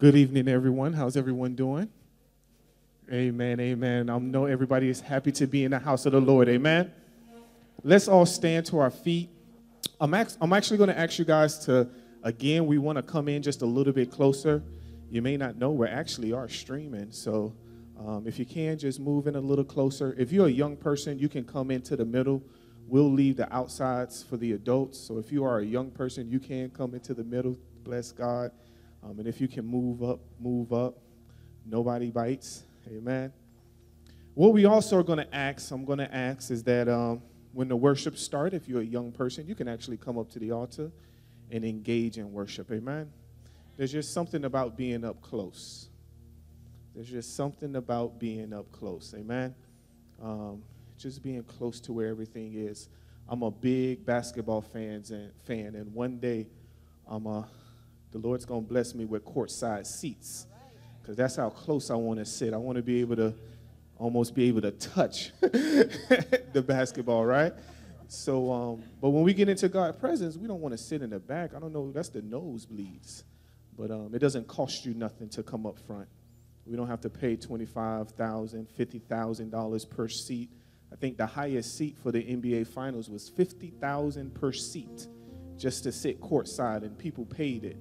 Good evening, everyone. How's everyone doing? Amen, amen. I know everybody is happy to be in the house of the Lord. Amen. Let's all stand to our feet. I'm, I'm actually going to ask you guys to, again, we want to come in just a little bit closer. You may not know, we actually are streaming. So um, if you can, just move in a little closer. If you're a young person, you can come into the middle. We'll leave the outsides for the adults. So if you are a young person, you can come into the middle. Bless God. Um, and if you can move up, move up. Nobody bites. Amen. What we also are going to ask, I'm going to ask, is that um, when the worship start, if you're a young person, you can actually come up to the altar and engage in worship. Amen. There's just something about being up close. There's just something about being up close. Amen. Um, just being close to where everything is. I'm a big basketball fans and fan, and one day, I'm a, the Lord's gonna bless me with courtside seats, because that's how close I want to sit. I want to be able to almost be able to touch the basketball, right? So, um, but when we get into God's presence, we don't want to sit in the back. I don't know, that's the nosebleeds. But um, it doesn't cost you nothing to come up front. We don't have to pay $25,000, 50,000 per seat. I think the highest seat for the NBA Finals was 50000 per seat just to sit courtside, and people paid it.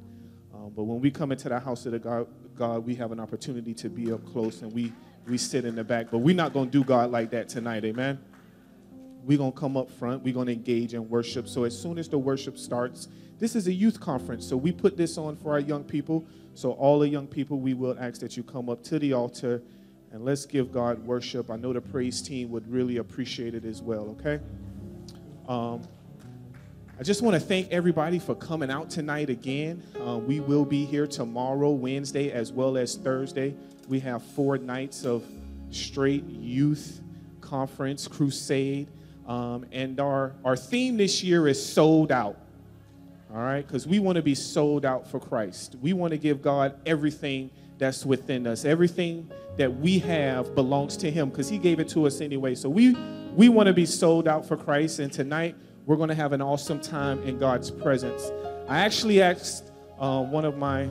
Um, but when we come into the house of the God, God, we have an opportunity to be up close, and we, we sit in the back. But we're not going to do God like that tonight, amen? We're going to come up front. We're going to engage in worship. So as soon as the worship starts, this is a youth conference, so we put this on for our young people. So all the young people, we will ask that you come up to the altar and let's give God worship. I know the praise team would really appreciate it as well, okay? Um, I just want to thank everybody for coming out tonight again. Uh, we will be here tomorrow, Wednesday, as well as Thursday. We have four nights of straight youth conference, crusade. Um, and our, our theme this year is sold out. All right? Because we want to be sold out for Christ. We want to give God everything that's within us. Everything that we have belongs to Him because He gave it to us anyway. So we, we want to be sold out for Christ. And tonight, we're going to have an awesome time in God's presence. I actually asked uh, one of my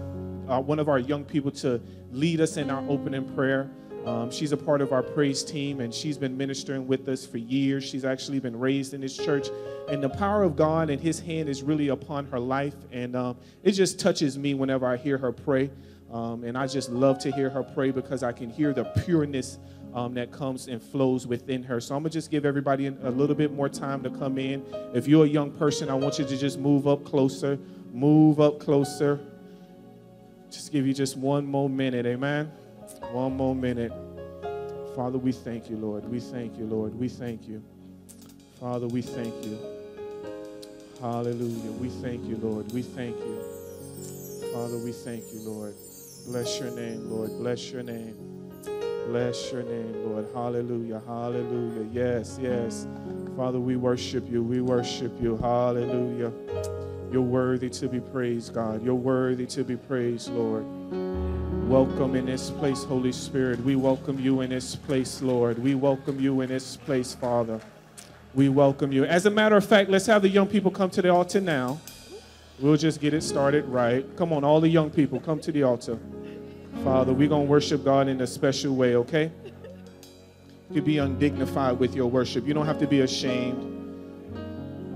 uh, one of our young people to lead us in our opening prayer. Um, she's a part of our praise team, and she's been ministering with us for years. She's actually been raised in this church, and the power of God and His hand is really upon her life, and um, it just touches me whenever I hear her pray. Um, and I just love to hear her pray because I can hear the pureness um, that comes and flows within her. So I'm gonna just give everybody a little bit more time to come in. If you're a young person, I want you to just move up closer, move up closer. Just give you just one more minute, amen. One more minute. Father, we thank you, Lord. We thank you, Lord. We thank you. Father, we thank you. Hallelujah. We thank you, Lord. We thank you. Father, we thank you, Lord. Bless your name, Lord. Bless your name. Bless your name, Lord. Hallelujah. Hallelujah. Yes, yes. Father, we worship you. We worship you. Hallelujah. You're worthy to be praised, God. You're worthy to be praised, Lord. Welcome in this place, Holy Spirit. We welcome you in this place, Lord. We welcome you in this place, Father. We welcome you. As a matter of fact, let's have the young people come to the altar now. We'll just get it started right. Come on, all the young people, come to the altar. Father, we're going to worship God in a special way, okay? You be undignified with your worship. You don't have to be ashamed.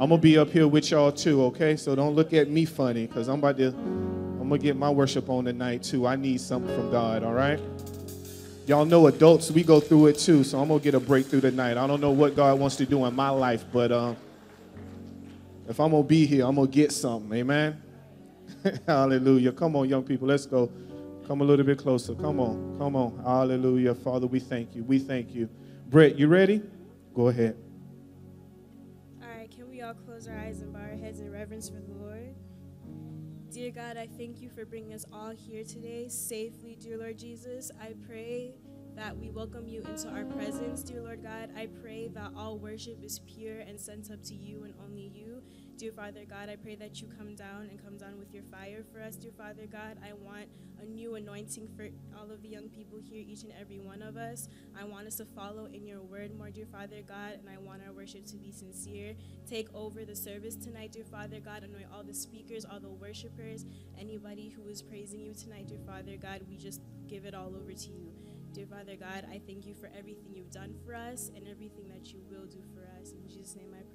I'm going to be up here with y'all too, okay? So don't look at me funny because I'm about to I'm going to get my worship on tonight too. I need something from God, all right? Y'all know adults, we go through it too, so I'm going to get a breakthrough tonight. I don't know what God wants to do in my life, but uh, if I'm going to be here, I'm going to get something. Amen? Hallelujah. Come on, young people, let's go. Come a little bit closer. Come on. Come on. Hallelujah. Father, we thank you. We thank you. Brett, you ready? Go ahead. All right, can we all close our eyes and bow our heads in reverence for the Lord? Dear God, I thank you for bringing us all here today safely, dear Lord Jesus. I pray that we welcome you into our presence, dear Lord God. I pray that all worship is pure and sent up to you and only you. Dear Father God, I pray that you come down and come down with your fire for us, dear Father God. I want a new anointing for all of the young people here, each and every one of us. I want us to follow in your word more, dear Father God, and I want our worship to be sincere. Take over the service tonight, dear Father God. Anoint all the speakers, all the worshipers, anybody who is praising you tonight, dear Father God. We just give it all over to you. Dear Father God, I thank you for everything you've done for us and everything that you will do for us. In Jesus' name I pray,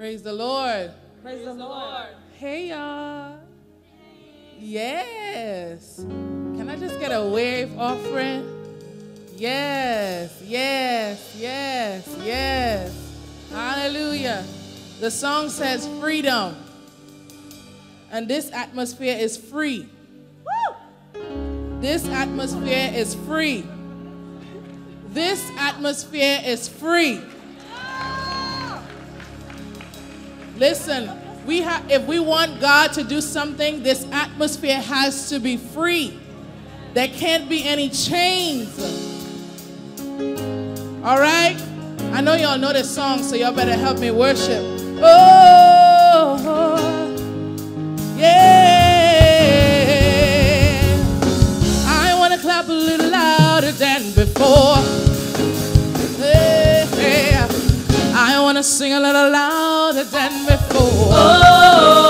Praise the Lord. Praise the Lord. Hey, y'all. Yes. Can I just get a wave offering? Yes, yes, yes, yes. Hallelujah. The song says freedom. And this atmosphere is free. Woo! This atmosphere is free. This atmosphere is free. Listen, we have if we want God to do something, this atmosphere has to be free. There can't be any chains. All right? I know y'all know this song, so y'all better help me worship. Oh, yeah. I want to clap a little louder than before. Yeah. I want to sing a little louder than before. I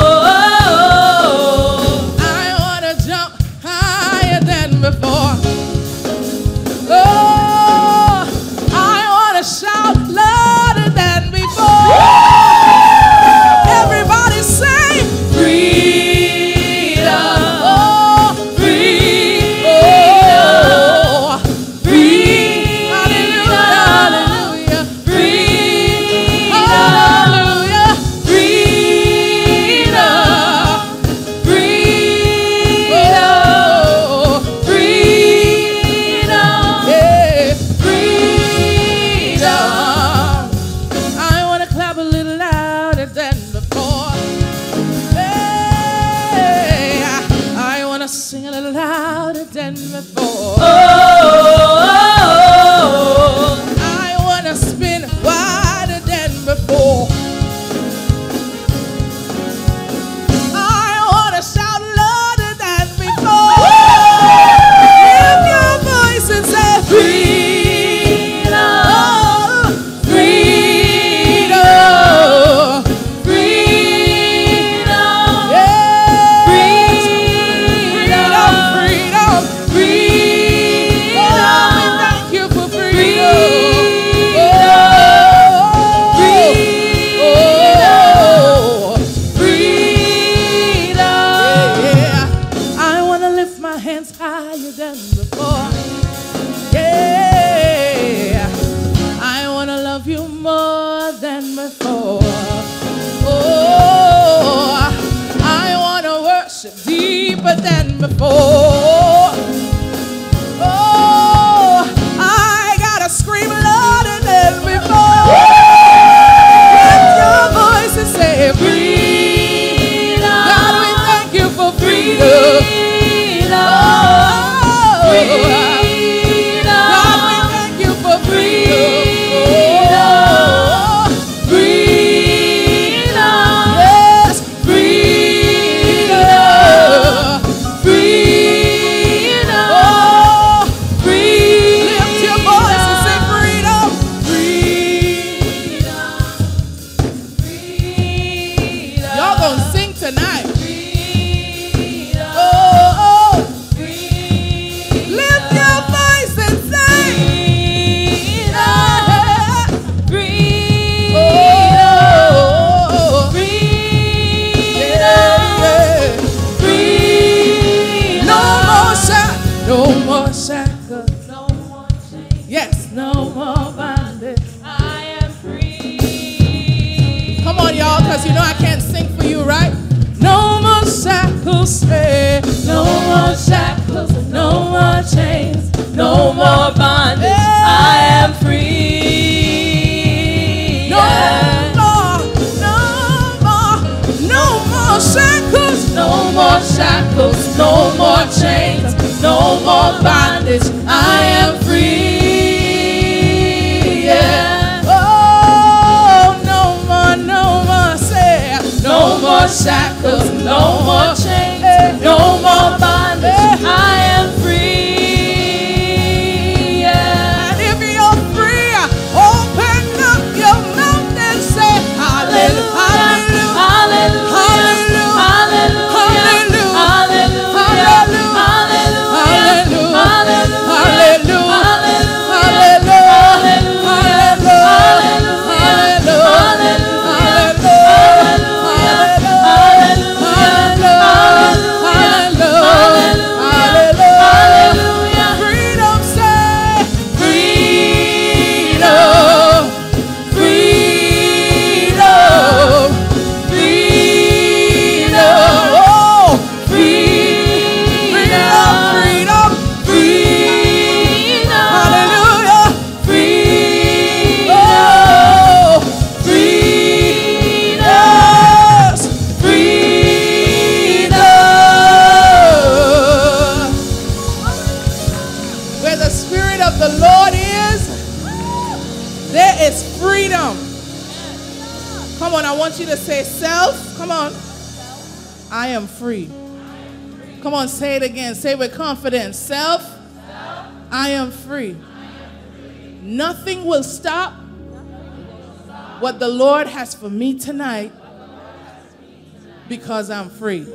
because I'm free.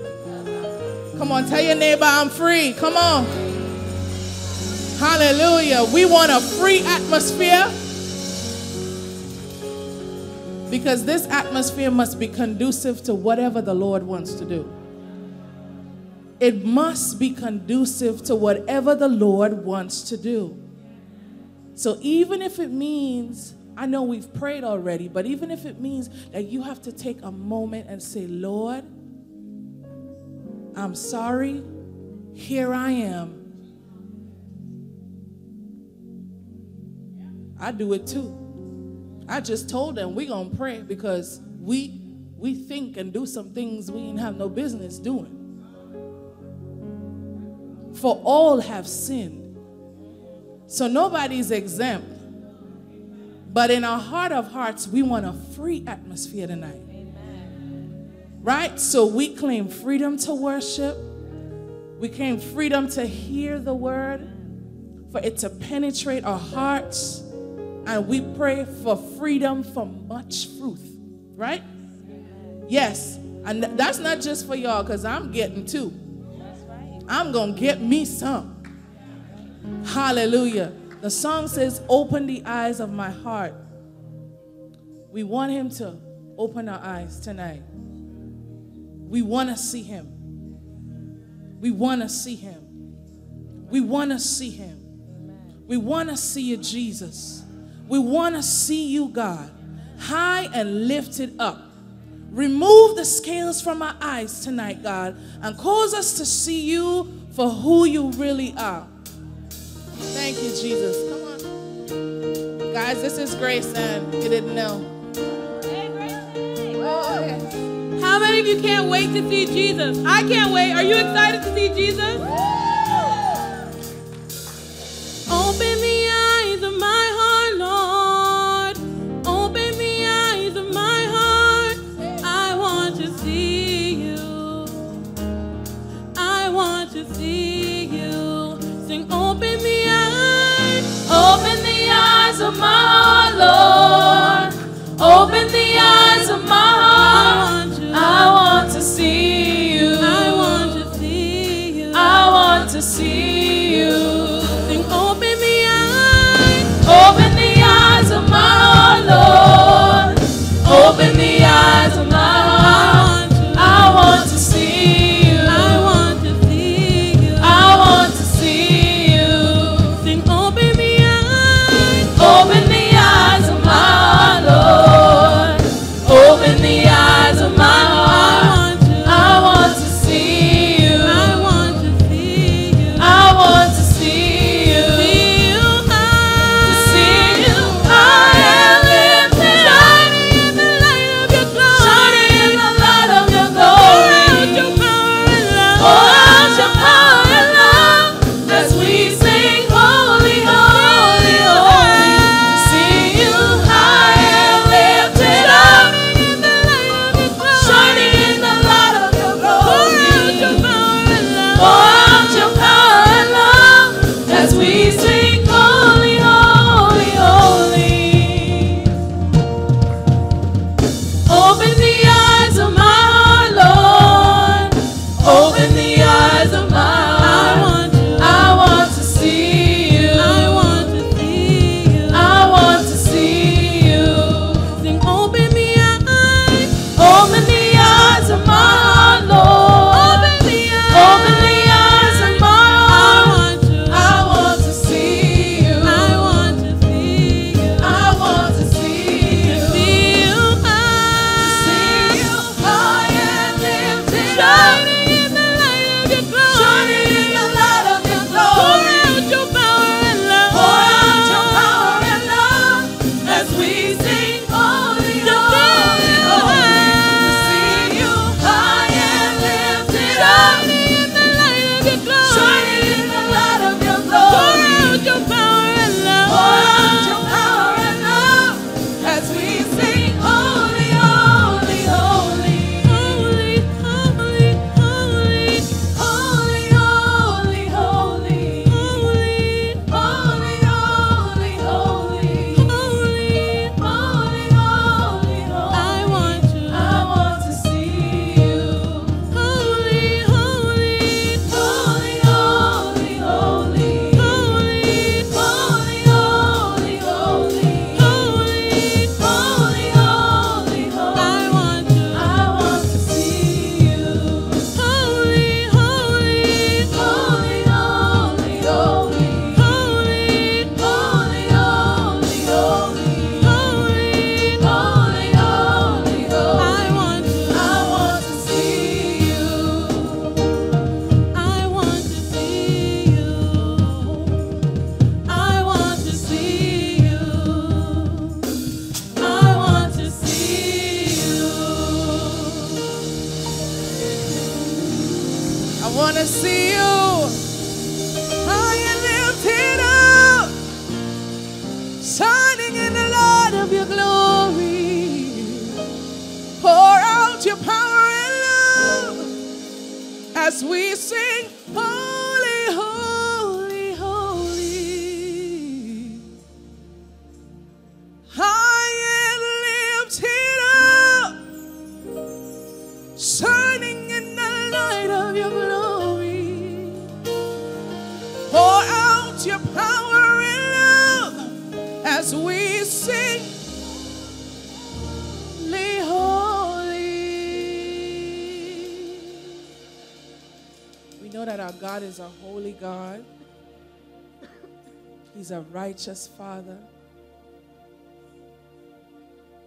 Come on, tell your neighbor I'm free. Come on. Hallelujah. We want a free atmosphere because this atmosphere must be conducive to whatever the Lord wants to do. It must be conducive to whatever the Lord wants to do. So even if it means, I know we've prayed already, but even if it means that you have to take a moment and say, Lord, I'm sorry, here I am. I do it too. I just told them we're gonna pray because we we think and do some things we ain't have no business doing. For all have sinned. So nobody's exempt. But in our heart of hearts, we want a free atmosphere tonight. Right? So we claim freedom to worship. We claim freedom to hear the word, for it to penetrate our hearts. And we pray for freedom from much fruit. Right? Yes. And that's not just for y'all, because I'm getting too. I'm going to get me some. Hallelujah. The song says, Open the eyes of my heart. We want him to open our eyes tonight. We want to see him. We want to see him. We want to see him. We want to see you, Jesus. We want to see you, God, high and lifted up. Remove the scales from our eyes tonight, God, and cause us to see you for who you really are. Thank you, Jesus. Come on. Guys, this is Grace, and you didn't know. How many of you can't wait to see Jesus? I can't wait. Are you excited to see Jesus? Open the eyes of my heart, Lord. Open the eyes of my heart. I want to see you. I want to see you. Sing, open the eyes. Open the eyes of my heart, Lord. Righteous Father.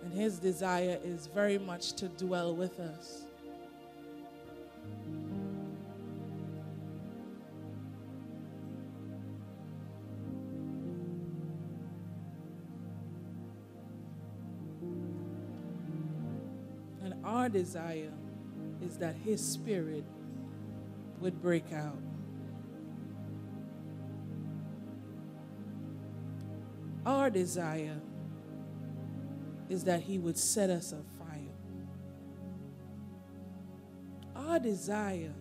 And his desire is very much to dwell with us. And our desire is that his spirit would break out. Our desire is that He would set us afire. Our desire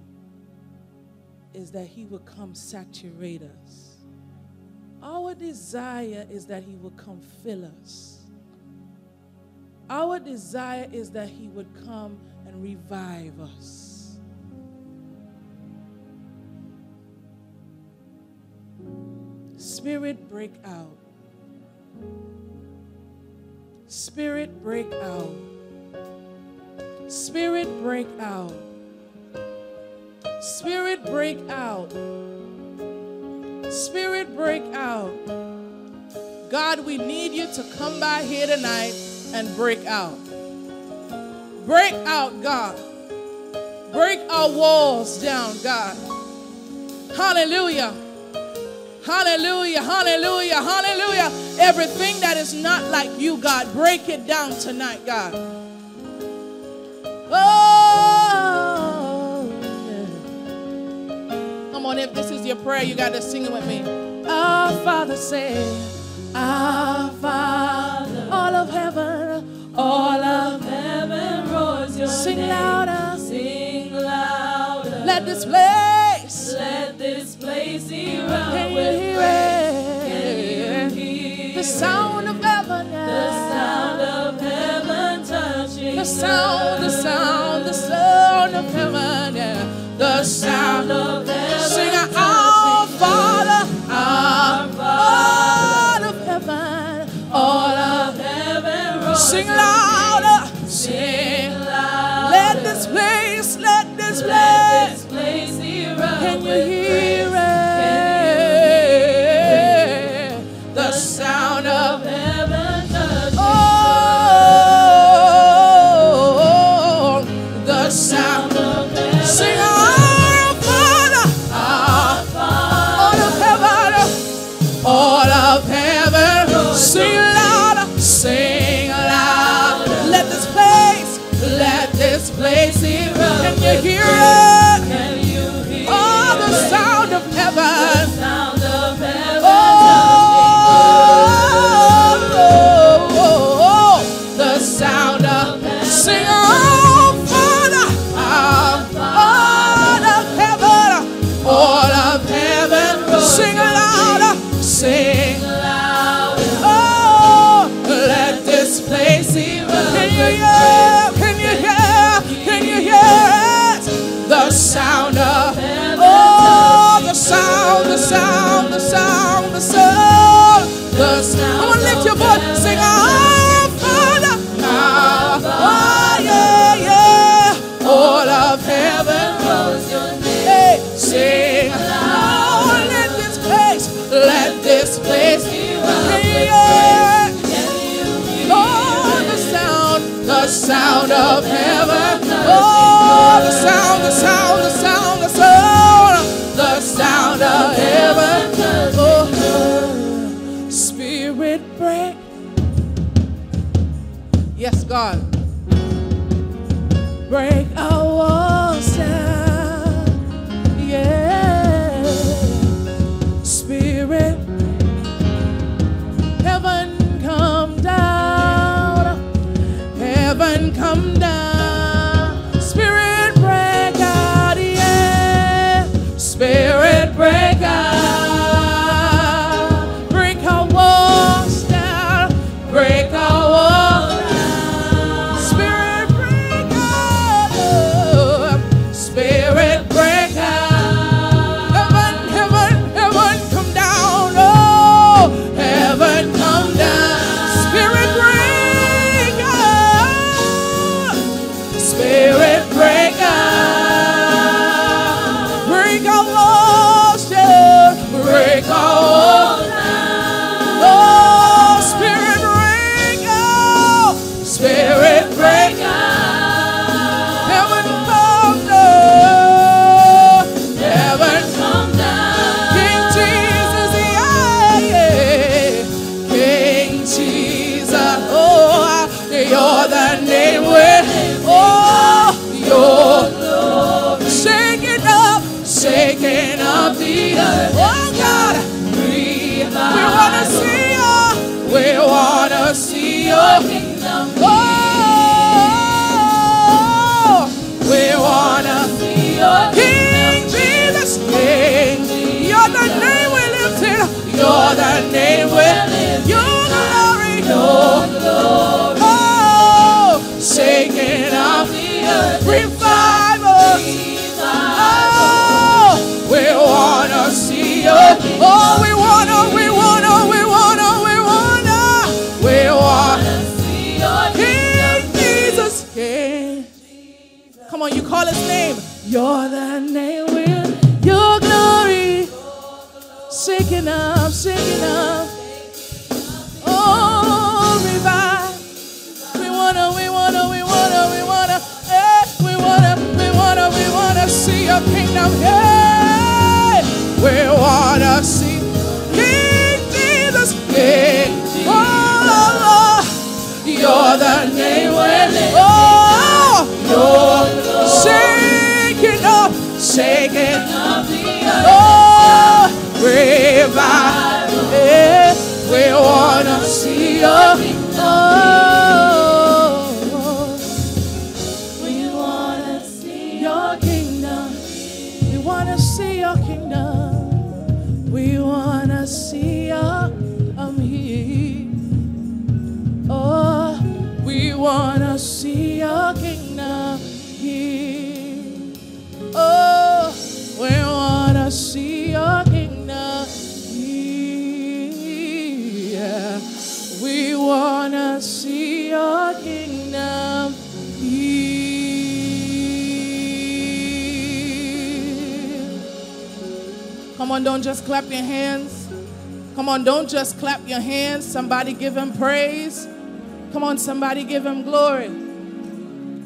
is that He would come saturate us. Our desire is that He would come fill us. Our desire is that He would come and revive us. Spirit, break out. Spirit, break out. Spirit, break out. Spirit, break out. Spirit, break out. God, we need you to come by here tonight and break out. Break out, God. Break our walls down, God. Hallelujah. Hallelujah, hallelujah, hallelujah. Everything that is not like you, God, break it down tonight, God. Oh, yeah. Come on, if this is your prayer, you got to sing it with me. Our Father say, Our Father, all of heaven, All of heaven roars your name. sing name. louder. Sound of heaven, the sound of heaven touching The sound, the sound, the sound of heaven, yeah. The sound of heaven Sing out, our Father, our Our Father of heaven, all of heaven Sing louder, sing. louder. Let this place, let this place, lift your voice, sing Father, all of heaven. your name. Sing. Let this place, let this place hear. Oh, the sound, the sound of heaven. Oh, the sound, the sound, the sound, the sound, the sound of heaven. God. Break our call his name. You're the name with your glory. Shaking up, shaking up. Oh, revive. We wanna, we wanna, we wanna, we wanna, we wanna, we wanna, we wanna see your kingdom. Hey, we wanna see King Jesus. King. victory. Oh, we want to see your kingdom. We want to see your kingdom. We want to see your I'm here. Oh, we want to see your Come on, don't just clap your hands. Come on, don't just clap your hands. Somebody give him praise. Come on, somebody give him glory.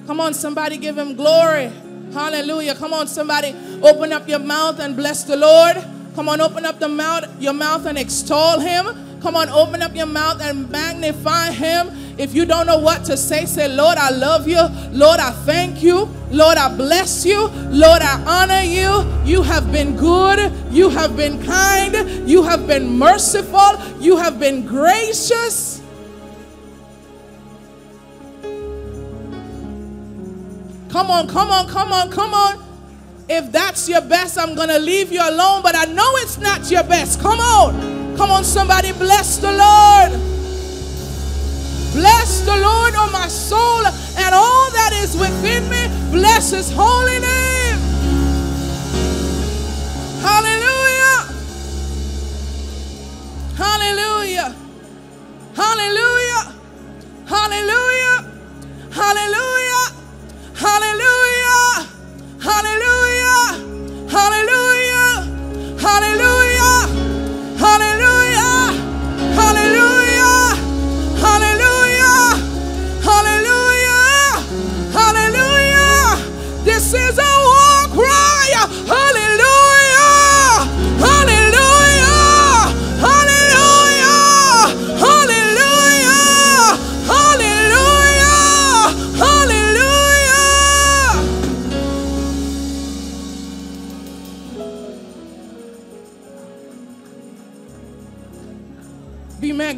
Come on, somebody give him glory. Hallelujah. Come on, somebody open up your mouth and bless the Lord. Come on, open up the mouth, your mouth and extol him. Come on, open up your mouth and magnify him. If you don't know what to say, say, Lord, I love you. Lord, I thank you. Lord, I bless you. Lord, I honor you. You have been good. You have been kind. You have been merciful. You have been gracious. Come on, come on, come on, come on. If that's your best, I'm going to leave you alone, but I know it's not your best. Come on. Come on, somebody bless the Lord. Bless the Lord, oh my soul, and all that is within me. Bless his holy name. Hallelujah. Hallelujah. Hallelujah. Hallelujah. Hallelujah. Hallelujah. Hallelujah. Hallelujah. Hallelujah. Hallelujah.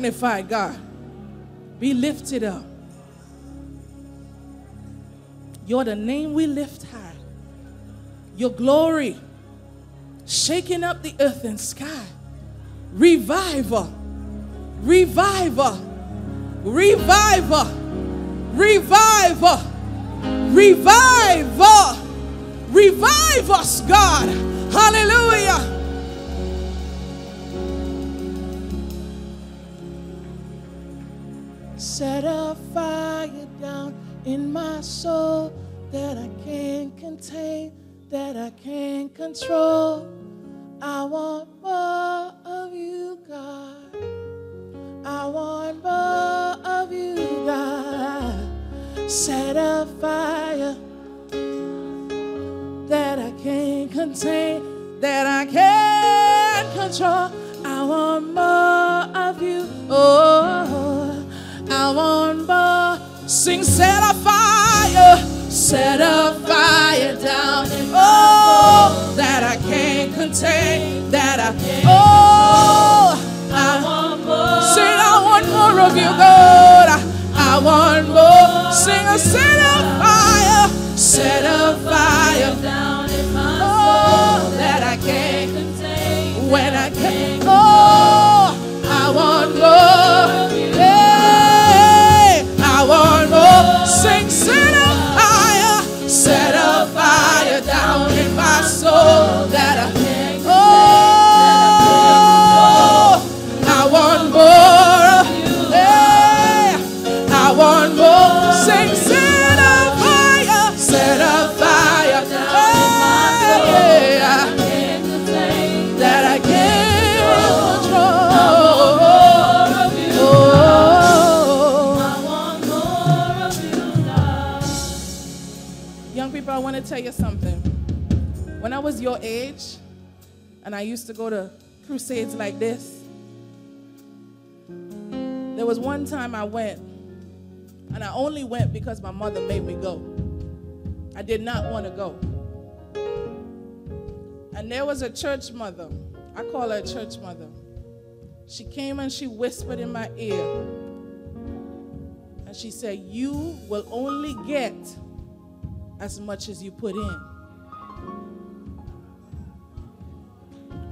Magnified, God. Be lifted up. You're the name we lift high. Your glory shaking up the earth and sky. Revival, revival, revival, revival, revival, revive us, God. Hallelujah. Set a fire down in my soul that I can't contain, that I can't control. I want more of you, God. I want more of you, God. Set a fire that I can't contain, that I can't control. I want more of you. Oh, I want more Sing, set a fire, set a fire down. Oh, that I can't contain, that I, oh, I want more. Sing, I want more of you, God. I, I want more. Sing, a set a fire, set a fire Down in my Oh, that I can't contain. when I can. Oh, I want more. Sing, set a fire, set a fire down in my soul that want to tell you something. When I was your age, and I used to go to crusades like this, there was one time I went, and I only went because my mother made me go. I did not want to go. And there was a church mother. I call her a church mother. She came and she whispered in my ear. And she said, You will only get as much as you put in.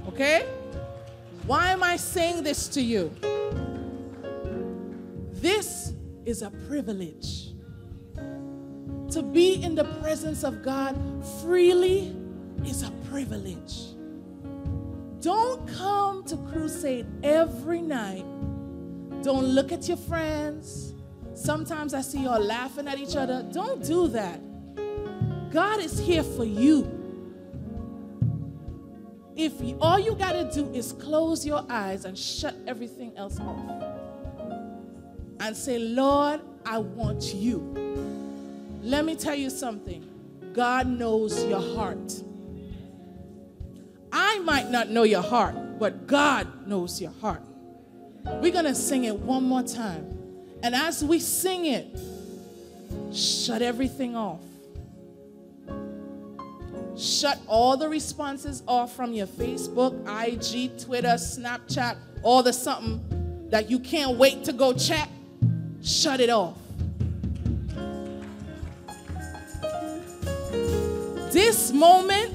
Okay? Why am I saying this to you? This is a privilege. To be in the presence of God freely is a privilege. Don't come to crusade every night. Don't look at your friends. Sometimes I see y'all laughing at each other. Don't do that. God is here for you. If you- all you got to do is close your eyes and shut everything else off and say, Lord, I want you. Let me tell you something God knows your heart. I might not know your heart, but God knows your heart. We're going to sing it one more time. And as we sing it, shut everything off. Shut all the responses off from your Facebook, IG, Twitter, Snapchat, all the something that you can't wait to go check. Shut it off. This moment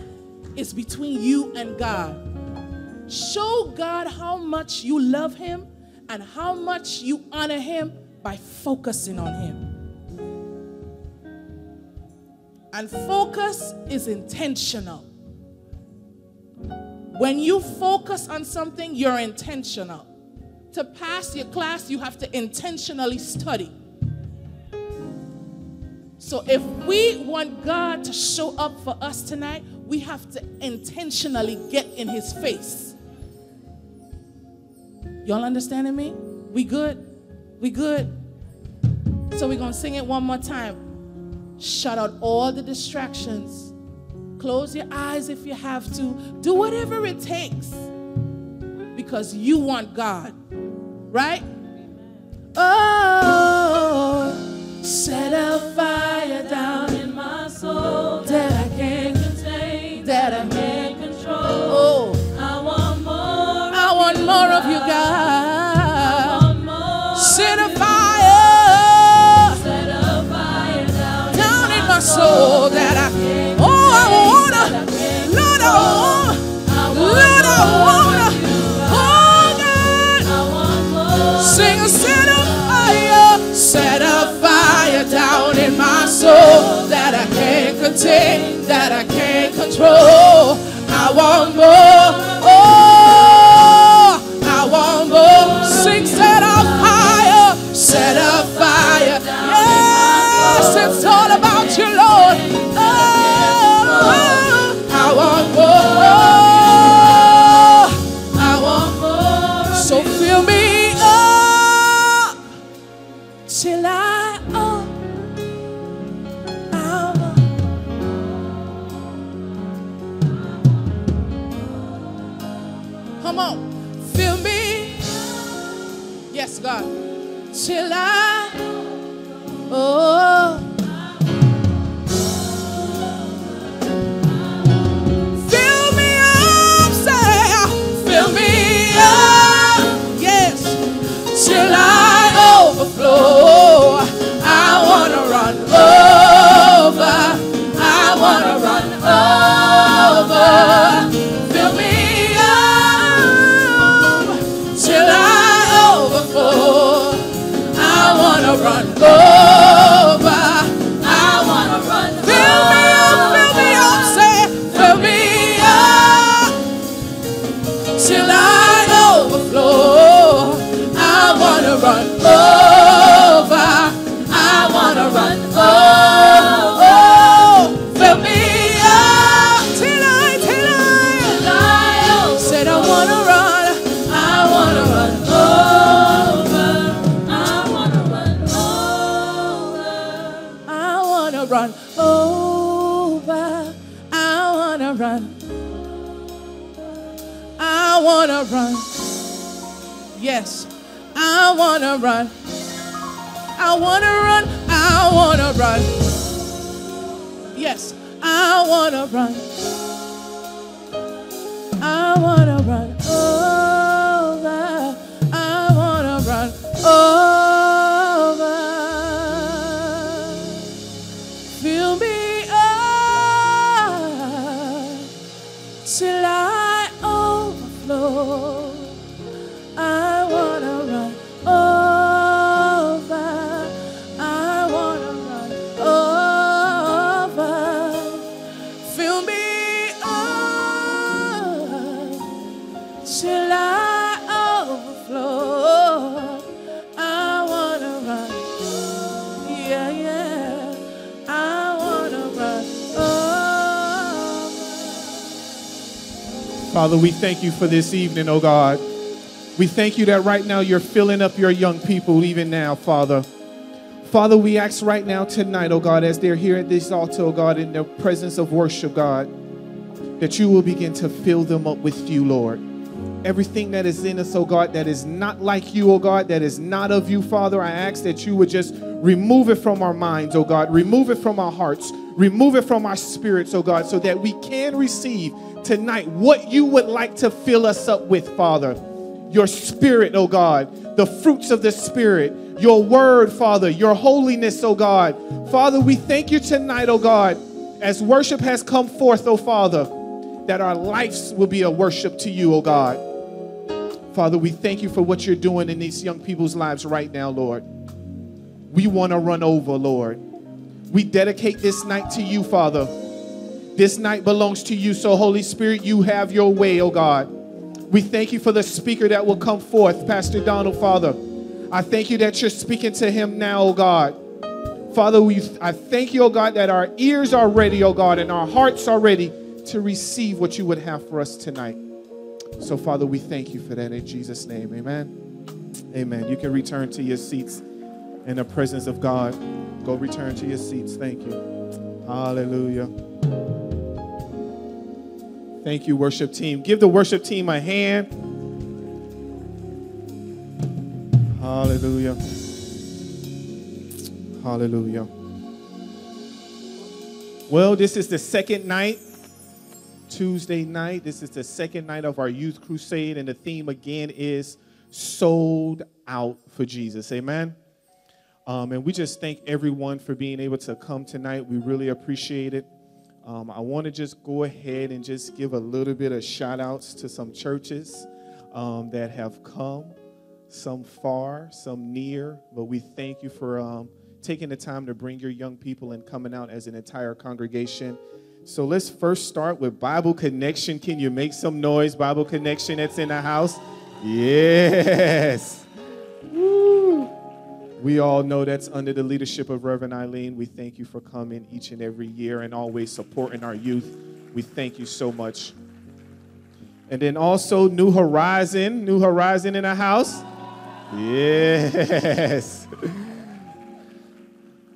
is between you and God. Show God how much you love Him and how much you honor Him by focusing on Him. And focus is intentional. When you focus on something, you're intentional. To pass your class, you have to intentionally study. So if we want God to show up for us tonight, we have to intentionally get in his face. Y'all understanding me? We good? We good? So we're going to sing it one more time. Shut out all the distractions. Close your eyes if you have to. Do whatever it takes because you want God. Right? Oh, set a fire that I can't control. Run Run. Yes, I wanna run. I wanna run. I wanna run. Yes, I wanna run. I wanna run oh, over. I wanna run over. Till I overflow. I wanna run. Yeah, yeah. I wanna run over. Father, we thank you for this evening, oh God. We thank you that right now you're filling up your young people, even now, Father. Father, we ask right now tonight, oh God, as they're here at this altar, oh God, in the presence of worship, God, that you will begin to fill them up with you, Lord. Everything that is in us, oh God, that is not like you, oh God, that is not of you, Father, I ask that you would just remove it from our minds, oh God, remove it from our hearts, remove it from our spirits, oh God, so that we can receive tonight what you would like to fill us up with, Father. Your spirit, oh God, the fruits of the spirit, your word, Father, your holiness, oh God. Father, we thank you tonight, oh God, as worship has come forth, oh Father, that our lives will be a worship to you, oh God. Father, we thank you for what you're doing in these young people's lives right now, Lord. We want to run over, Lord. We dedicate this night to you, Father. This night belongs to you. So, Holy Spirit, you have your way, oh God. We thank you for the speaker that will come forth, Pastor Donald, Father. I thank you that you're speaking to him now, oh God. Father, we, I thank you, oh God, that our ears are ready, oh God, and our hearts are ready to receive what you would have for us tonight. So, Father, we thank you for that in Jesus' name. Amen. Amen. You can return to your seats in the presence of God. Go return to your seats. Thank you. Hallelujah. Thank you, worship team. Give the worship team a hand. Hallelujah. Hallelujah. Well, this is the second night, Tuesday night. This is the second night of our youth crusade, and the theme again is sold out for Jesus. Amen. Um, and we just thank everyone for being able to come tonight. We really appreciate it. Um, I want to just go ahead and just give a little bit of shout outs to some churches um, that have come, some far, some near. But we thank you for um, taking the time to bring your young people and coming out as an entire congregation. So let's first start with Bible Connection. Can you make some noise, Bible Connection that's in the house? Yes. Woo. We all know that's under the leadership of Reverend Eileen. We thank you for coming each and every year and always supporting our youth. We thank you so much. And then also New Horizon, New Horizon in the house. Yes.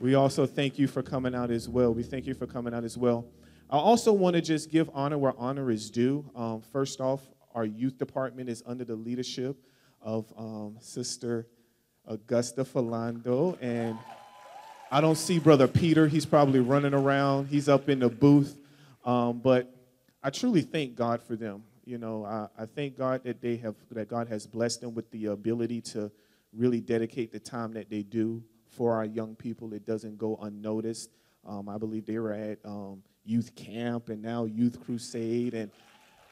we also thank you for coming out as well. We thank you for coming out as well. I also want to just give honor where honor is due. Um, first off, our youth department is under the leadership of um, Sister Augusta Falando, and I don't see Brother Peter. He's probably running around. He's up in the booth. Um, but I truly thank God for them. You know, I, I thank God that they have that God has blessed them with the ability to really dedicate the time that they do for our young people. It doesn't go unnoticed. Um, I believe they were at um, youth camp and now youth crusade, and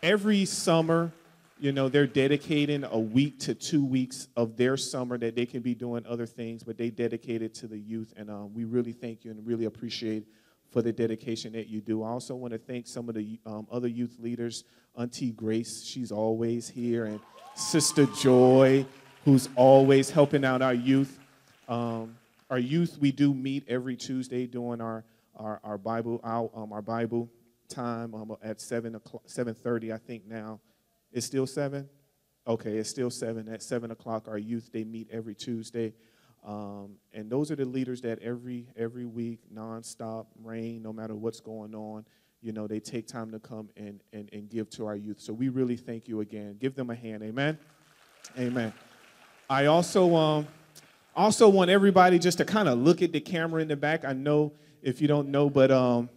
every summer you know, they're dedicating a week to two weeks of their summer that they can be doing other things, but they dedicate it to the youth. And um, we really thank you and really appreciate for the dedication that you do. I also want to thank some of the um, other youth leaders. Auntie Grace, she's always here, and Sister Joy, who's always helping out our youth. Um, our youth, we do meet every Tuesday during our our, our Bible our, um, our Bible time um, at seven o'clock, seven thirty, I think now. It's still seven? Okay, it's still seven. At seven o'clock, our youth, they meet every Tuesday. Um, and those are the leaders that every every week, nonstop, rain, no matter what's going on, you know, they take time to come and, and, and give to our youth. So we really thank you again. Give them a hand. Amen. Amen. I also um, also want everybody just to kind of look at the camera in the back. I know if you don't know, but um,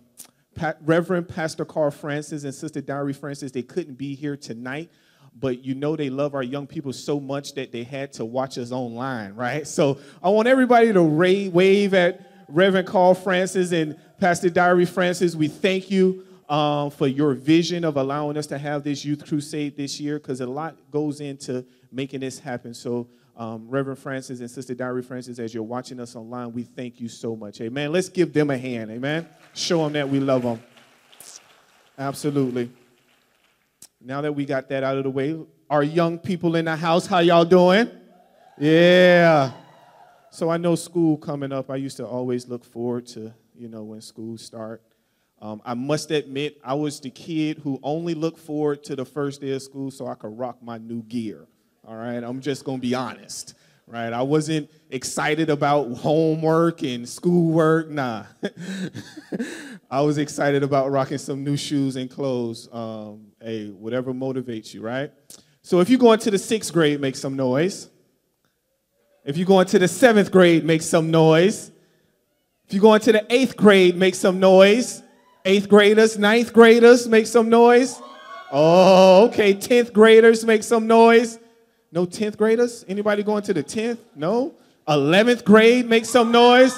pa- Reverend Pastor Carl Francis and Sister Diary Francis, they couldn't be here tonight, but you know they love our young people so much that they had to watch us online, right? So I want everybody to ra- wave at Reverend Carl Francis and Pastor Diary Francis. We thank you um, for your vision of allowing us to have this youth crusade this year because a lot goes into making this happen. So, um, Reverend Francis and Sister Diary Francis, as you're watching us online, we thank you so much. Amen. Let's give them a hand. Amen. Show them that we love them. Absolutely. Now that we got that out of the way, our young people in the house, how y'all doing? Yeah. So I know school coming up. I used to always look forward to, you know, when school start. Um, I must admit, I was the kid who only looked forward to the first day of school so I could rock my new gear. All right, I'm just gonna be honest, right? I wasn't excited about homework and schoolwork. Nah, I was excited about rocking some new shoes and clothes. Um, hey, whatever motivates you, right? So if you go into the sixth grade, make some noise. If you go into the seventh grade, make some noise. If you go into the eighth grade, make some noise. Eighth graders, ninth graders, make some noise. Oh, okay. Tenth graders, make some noise. No 10th graders? Anybody going to the 10th? No? 11th grade, make some noise.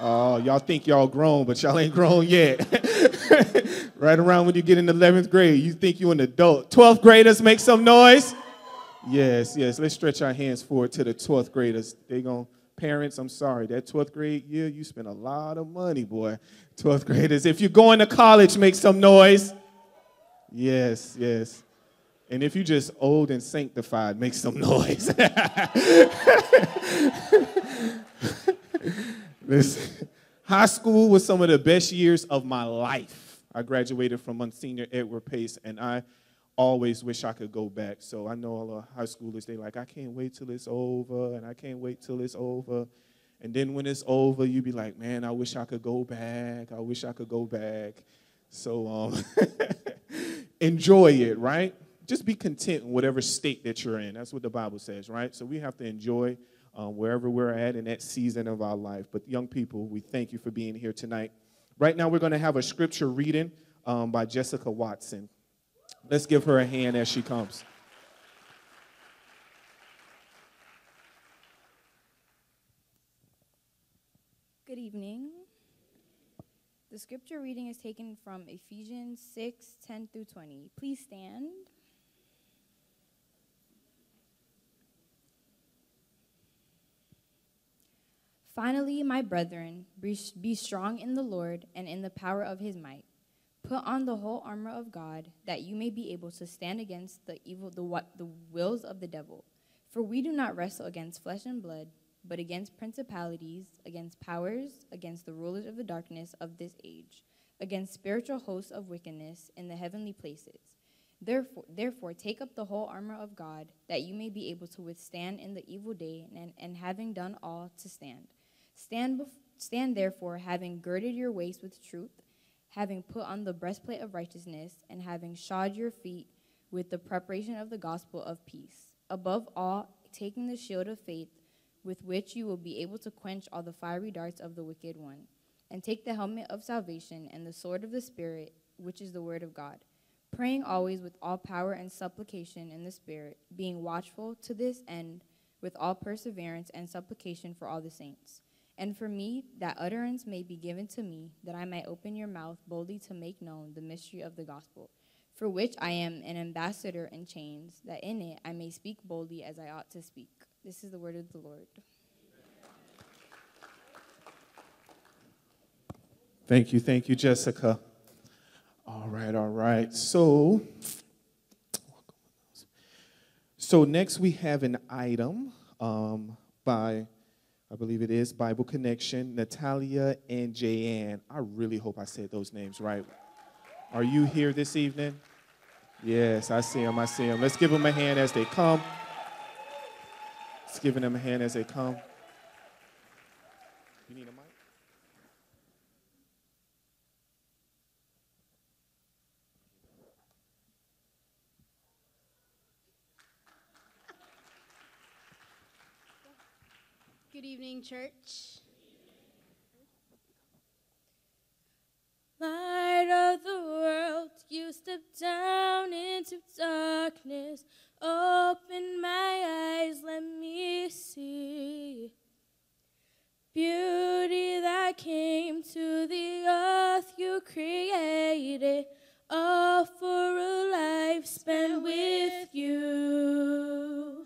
Oh, y'all think y'all grown, but y'all ain't grown yet. right around when you get in 11th grade, you think you're an adult. 12th graders, make some noise. Yes, yes. Let's stretch our hands forward to the 12th graders. They going parents, I'm sorry. That 12th grade year, you spent a lot of money, boy. 12th graders. If you're going to college, make some noise. Yes, yes. And if you're just old and sanctified, make some noise. Listen, high school was some of the best years of my life. I graduated from Monsignor Edward Pace, and I always wish I could go back. So I know all the high schoolers, they like, I can't wait till it's over, and I can't wait till it's over. And then when it's over, you be like, man, I wish I could go back. I wish I could go back. So um, enjoy it, right? Just be content in whatever state that you're in. That's what the Bible says, right? So we have to enjoy um, wherever we're at in that season of our life. But young people, we thank you for being here tonight. Right now, we're going to have a scripture reading um, by Jessica Watson. Let's give her a hand as she comes. Good evening. The scripture reading is taken from Ephesians 6 10 through 20. Please stand. Finally, my brethren, be strong in the Lord and in the power of his might. Put on the whole armor of God, that you may be able to stand against the evil the, what, the wills of the devil. For we do not wrestle against flesh and blood, but against principalities, against powers, against the rulers of the darkness of this age, against spiritual hosts of wickedness in the heavenly places. Therefore, therefore, take up the whole armor of God, that you may be able to withstand in the evil day, and, and having done all, to stand. Stand, bef- stand therefore, having girded your waist with truth, having put on the breastplate of righteousness, and having shod your feet with the preparation of the gospel of peace. Above all, taking the shield of faith, with which you will be able to quench all the fiery darts of the wicked one. And take the helmet of salvation and the sword of the Spirit, which is the word of God, praying always with all power and supplication in the Spirit, being watchful to this end with all perseverance and supplication for all the saints. And for me, that utterance may be given to me, that I might open your mouth boldly to make known the mystery of the gospel, for which I am an ambassador in chains, that in it I may speak boldly as I ought to speak. This is the word of the Lord. Thank you, thank you, Jessica. All right, all right. So, so next we have an item um, by, I believe it is Bible Connection, Natalia and Jayanne. I really hope I said those names right. Are you here this evening? Yes, I see them. I see them. Let's give them a hand as they come. Let's give them a hand as they come. You need a mic? Evening, church. Light of the world, you step down into darkness. Open my eyes, let me see. Beauty that came to the earth you created, all for a life spent with you.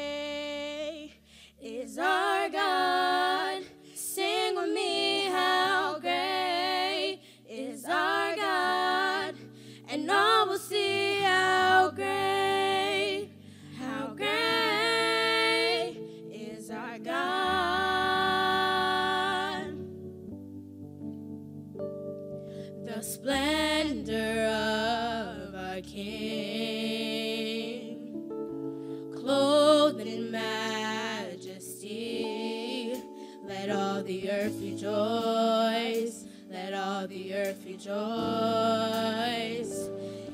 rejoice.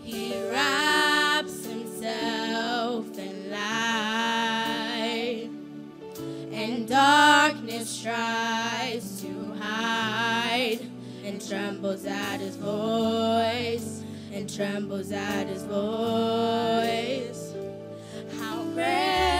He wraps himself in light, and darkness tries to hide, and trembles at his voice, and trembles at his voice. How great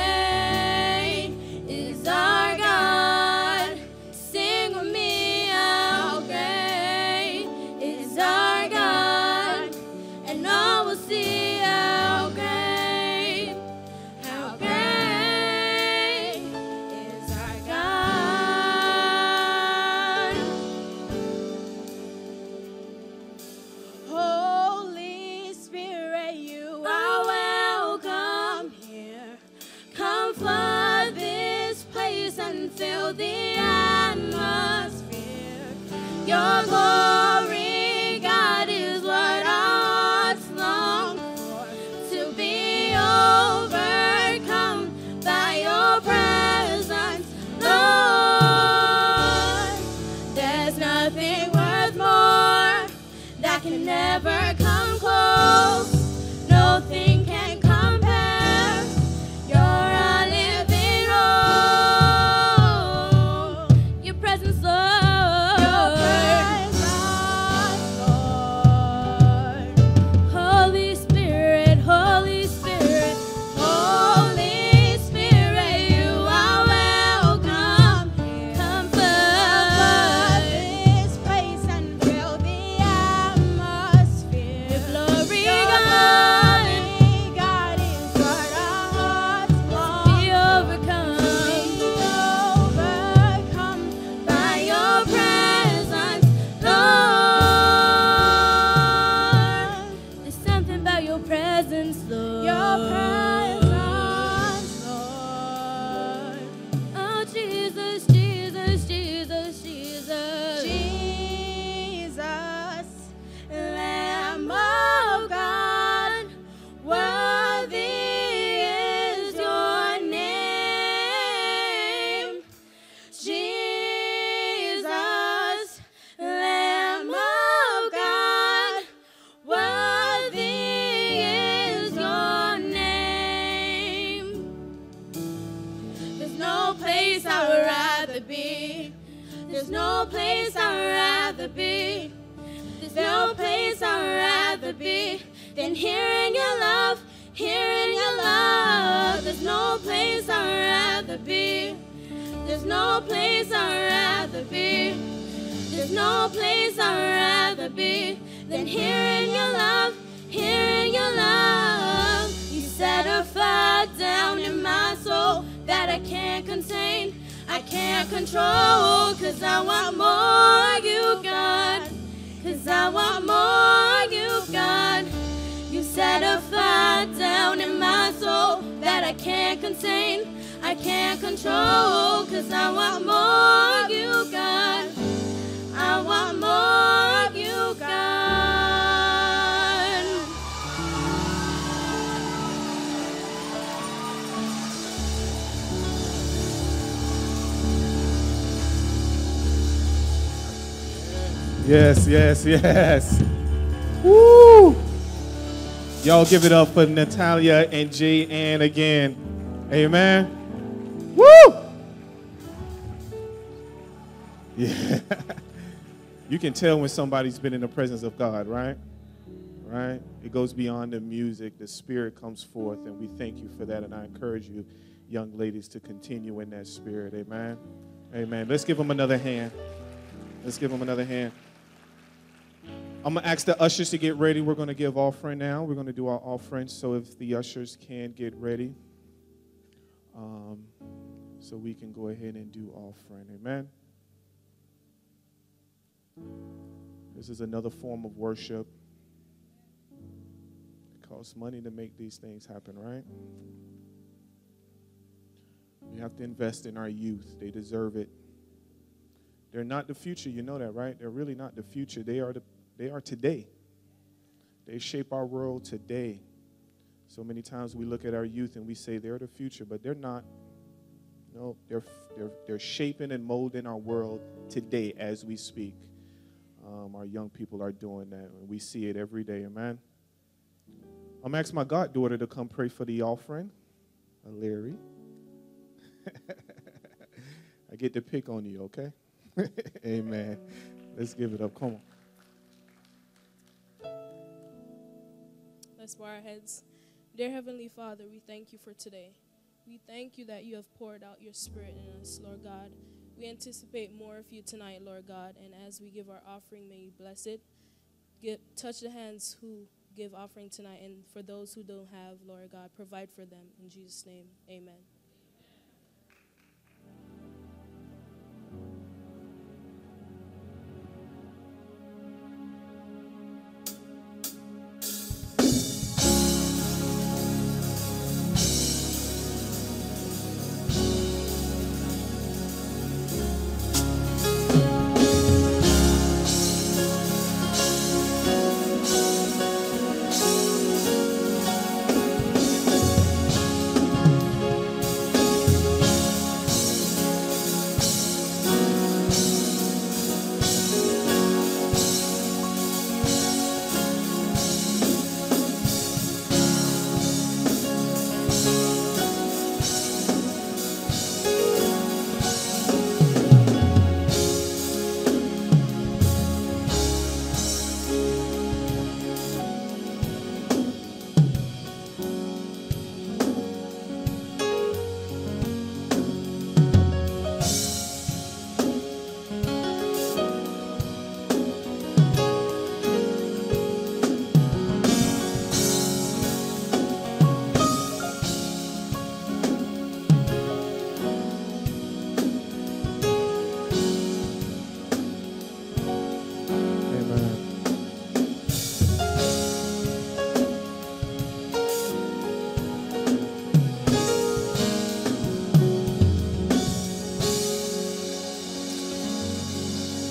Yes, yes. Woo! Y'all give it up for Natalia and Jay Ann again. Amen. Woo! Yeah. you can tell when somebody's been in the presence of God, right? Right? It goes beyond the music. The spirit comes forth, and we thank you for that. And I encourage you, young ladies, to continue in that spirit. Amen. Amen. Let's give them another hand. Let's give them another hand. I'm going to ask the ushers to get ready. We're going to give offering now. We're going to do our offering. So if the ushers can get ready, um, so we can go ahead and do offering. Amen. This is another form of worship. It costs money to make these things happen, right? We have to invest in our youth. They deserve it. They're not the future, you know that, right? They're really not the future. They are the they are today. They shape our world today. So many times we look at our youth and we say they're the future, but they're not. No, they're, they're, they're shaping and molding our world today as we speak. Um, our young people are doing that, and we see it every day. Amen. I'm asking my goddaughter to come pray for the offering. Uh, Larry. I get to pick on you, okay? Amen. Let's give it up. Come on. Let's bow our heads. Dear Heavenly Father, we thank you for today. We thank you that you have poured out your Spirit in us, Lord God. We anticipate more of you tonight, Lord God, and as we give our offering, may you bless it. Get, touch the hands who give offering tonight, and for those who don't have, Lord God, provide for them. In Jesus' name, amen. Amen.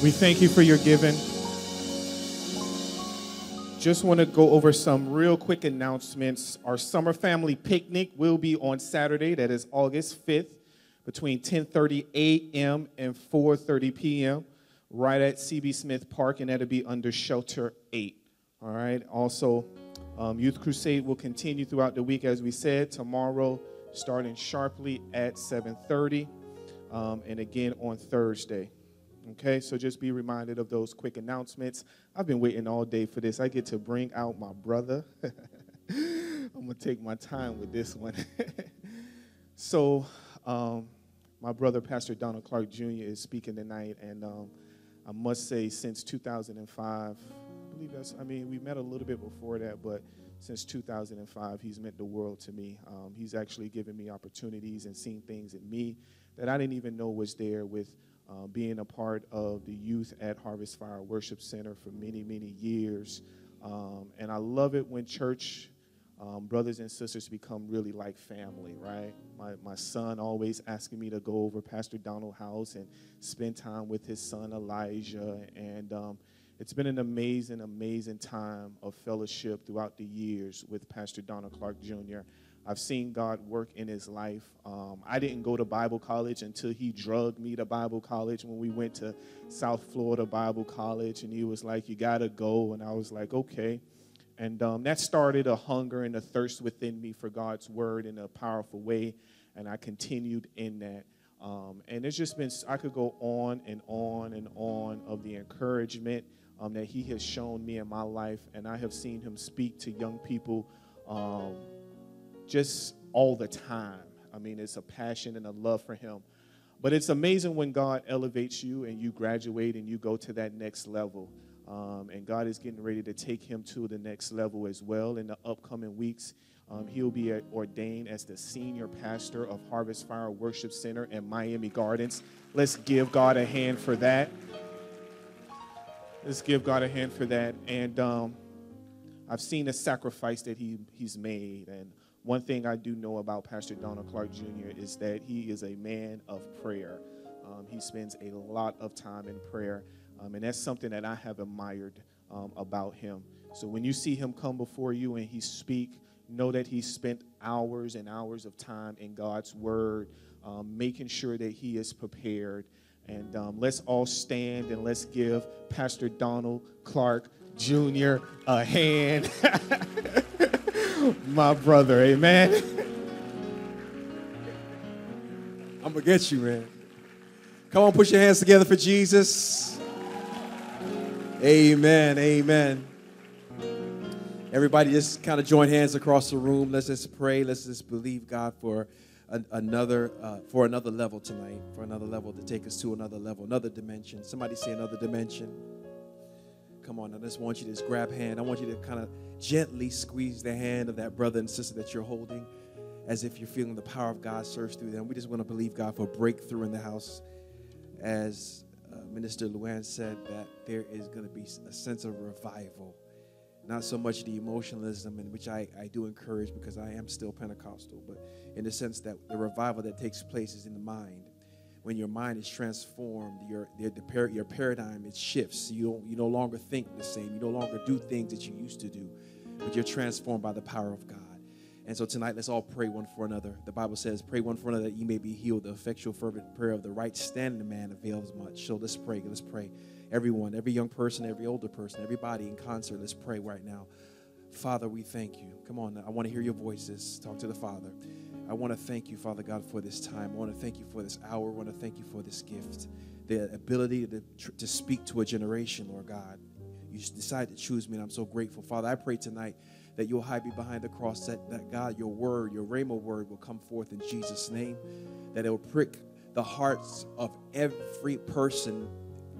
We thank you for your giving. Just want to go over some real quick announcements. Our summer family picnic will be on Saturday, that is August 5th, between 10:30 a.m. and 4:30 p.m. right at CB Smith Park, and that'll be under Shelter 8. All right. Also, um, Youth Crusade will continue throughout the week, as we said. Tomorrow, starting sharply at 7:30, um, and again on Thursday. Okay, so just be reminded of those quick announcements. I've been waiting all day for this. I get to bring out my brother. I'm going to take my time with this one. so, um, my brother, Pastor Donald Clark Jr., is speaking tonight, and um, I must say, since 2005, I believe that's, I mean, we met a little bit before that, but since 2005, he's meant the world to me. Um, he's actually given me opportunities and seen things in me that I didn't even know was there with uh, being a part of the youth at Harvest Fire Worship Center for many, many years. Um, and I love it when church um, brothers and sisters become really like family, right? My, my son always asking me to go over Pastor Donald House and spend time with his son Elijah. And um, it's been an amazing, amazing time of fellowship throughout the years with Pastor Donald Clark Jr. I've seen God work in his life. Um, I didn't go to Bible college until he drugged me to Bible college when we went to South Florida Bible College, and he was like, You got to go. And I was like, Okay. And um, that started a hunger and a thirst within me for God's word in a powerful way, and I continued in that. Um, and it's just been, I could go on and on and on of the encouragement um, that he has shown me in my life, and I have seen him speak to young people um, just all the time. I mean, it's a passion and a love for Him. But it's amazing when God elevates you and you graduate and you go to that next level. Um, and God is getting ready to take him to the next level as well in the upcoming weeks. Um, he'll be ordained as the senior pastor of Harvest Fire Worship Center in Miami Gardens. Let's give God a hand for that. Let's give God a hand for that. And um, I've seen the sacrifice that he, he's made. And one thing I do know about Pastor Donald Clark Jr. is that he is a man of prayer. Um, he spends a lot of time in prayer, um, and that's something that I have admired um, about him. So when you see him come before you and he speak, know that he spent hours and hours of time in God's Word, um, making sure that he is prepared. And um, let's all stand and let's give Pastor Donald Clark Jr. a hand. my brother. Amen. I'm to get you, man. Come on, put your hands together for Jesus. Amen. Amen. Everybody just kind of join hands across the room. Let's just pray. Let's just believe God for another uh, for another level tonight, for another level to take us to another level, another dimension. Somebody say another dimension. Come on, I just want you to just grab hand. I want you to kind of gently squeeze the hand of that brother and sister that you're holding as if you're feeling the power of God surge through them. We just want to believe God for a breakthrough in the house. As uh, Minister Luann said, that there is going to be a sense of revival. Not so much the emotionalism, in which I, I do encourage because I am still Pentecostal, but in the sense that the revival that takes place is in the mind when your mind is transformed, your, your, your paradigm it shifts. You, you no longer think the same. You no longer do things that you used to do, but you're transformed by the power of God. And so tonight, let's all pray one for another. The Bible says, Pray one for another that you may be healed. The effectual, fervent prayer of the right standing man avails much. So let's pray. Let's pray. Everyone, every young person, every older person, everybody in concert, let's pray right now. Father, we thank you. Come on, I want to hear your voices. Talk to the Father. I want to thank you, Father God, for this time. I want to thank you for this hour. I want to thank you for this gift, the ability to, to speak to a generation, Lord God. You decided to choose me, and I'm so grateful. Father, I pray tonight that you'll hide me behind the cross, that, that God, your word, your Rhema word will come forth in Jesus' name, that it will prick the hearts of every person.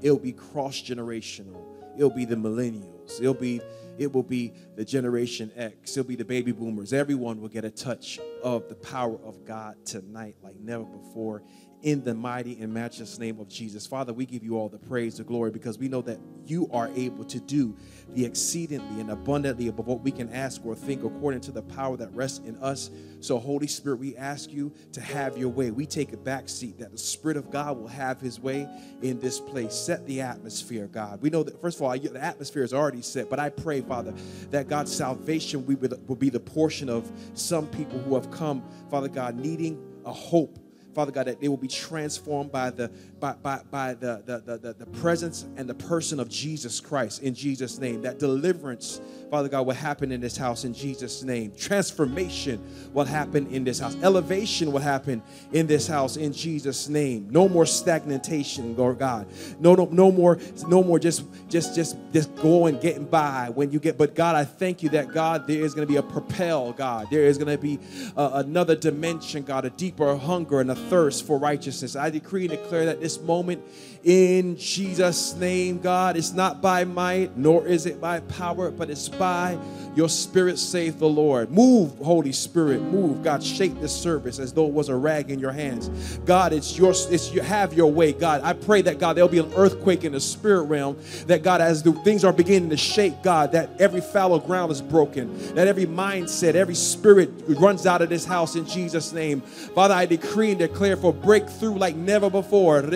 It'll be cross generational, it'll be the millennials, it'll be it will be the Generation X, it'll be the baby boomers. Everyone will get a touch of the power of God tonight like never before in the mighty and matchless name of Jesus. Father, we give you all the praise, the glory, because we know that you are able to do the exceedingly and abundantly above what we can ask or think according to the power that rests in us. So, Holy Spirit, we ask you to have your way. We take a back seat that the Spirit of God will have his way in this place. Set the atmosphere, God. We know that, first of all, the atmosphere is already set, but I pray, Father, that God's salvation will be the portion of some people who have come, Father God, needing a hope Father God, that they will be transformed by the, by, by, by the, the, the, the, presence and the person of Jesus Christ in Jesus' name. That deliverance, Father God, will happen in this house in Jesus' name. Transformation will happen in this house. Elevation will happen in this house in Jesus' name. No more stagnation, Lord God. No, no, no more, no more just just just just going getting by when you get. But God, I thank you that God, there is going to be a propel, God. There is going to be uh, another dimension, God, a deeper hunger and a thirst for righteousness. I decree and declare that this moment in Jesus' name, God, it's not by might, nor is it by power, but it's by your spirit, save the Lord. Move, Holy Spirit, move. God, shake this service as though it was a rag in your hands. God, it's your, it's you have your way. God, I pray that God, there'll be an earthquake in the spirit realm. That God, as the things are beginning to shake, God, that every fallow ground is broken, that every mindset, every spirit runs out of this house in Jesus' name. Father, I decree and declare for breakthrough like never before. In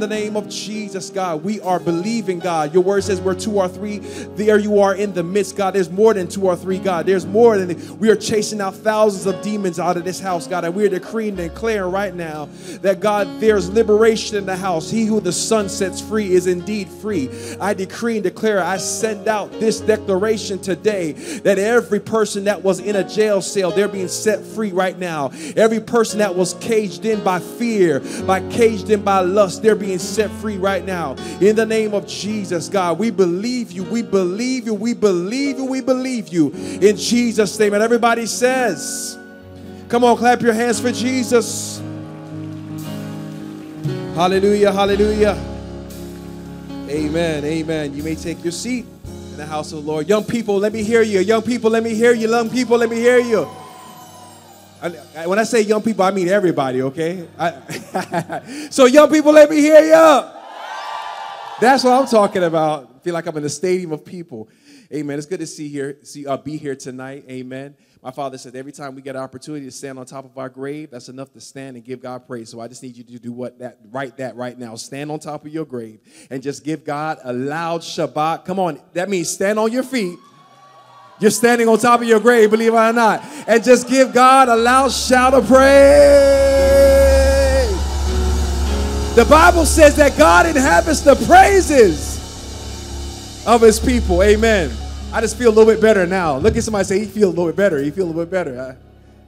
the name of Jesus, God, we are believing, God. Your word says we're two or three, there you are in the midst, God. There's more than two or three, God. There's more than we are chasing out thousands of demons out of this house, God. And we're decreeing and declaring right now that, God, there's liberation in the house. He who the Son sets free is indeed free. I decree and declare, I send out this declaration today that every person that was in a jail cell, they're being set free right now. Every person that was caged in by fear, by caged in by lust, they're being set free right now. In the name of Jesus, God, we believe you, we believe you, we believe you, we believe you. In Jesus' name. And everybody says, Come on, clap your hands for Jesus. Hallelujah, hallelujah. Amen, amen. You may take your seat in the house of the Lord. Young people, let me hear you. Young people, let me hear you. Young people, let me hear you. I- when I say young people, I mean everybody, okay? I- so, young people, let me hear you. That's what I'm talking about. I feel like I'm in a stadium of people. Amen. It's good to see here, see uh, be here tonight. Amen. My father said every time we get an opportunity to stand on top of our grave, that's enough to stand and give God praise. So I just need you to do what that write that right now. Stand on top of your grave and just give God a loud shabach. Come on, that means stand on your feet. You're standing on top of your grave, believe it or not, and just give God a loud shout of praise. The Bible says that God inhabits the praises of his people. Amen. I just feel a little bit better now. Look at somebody say, he feel a little bit better. He feel a little bit better. huh?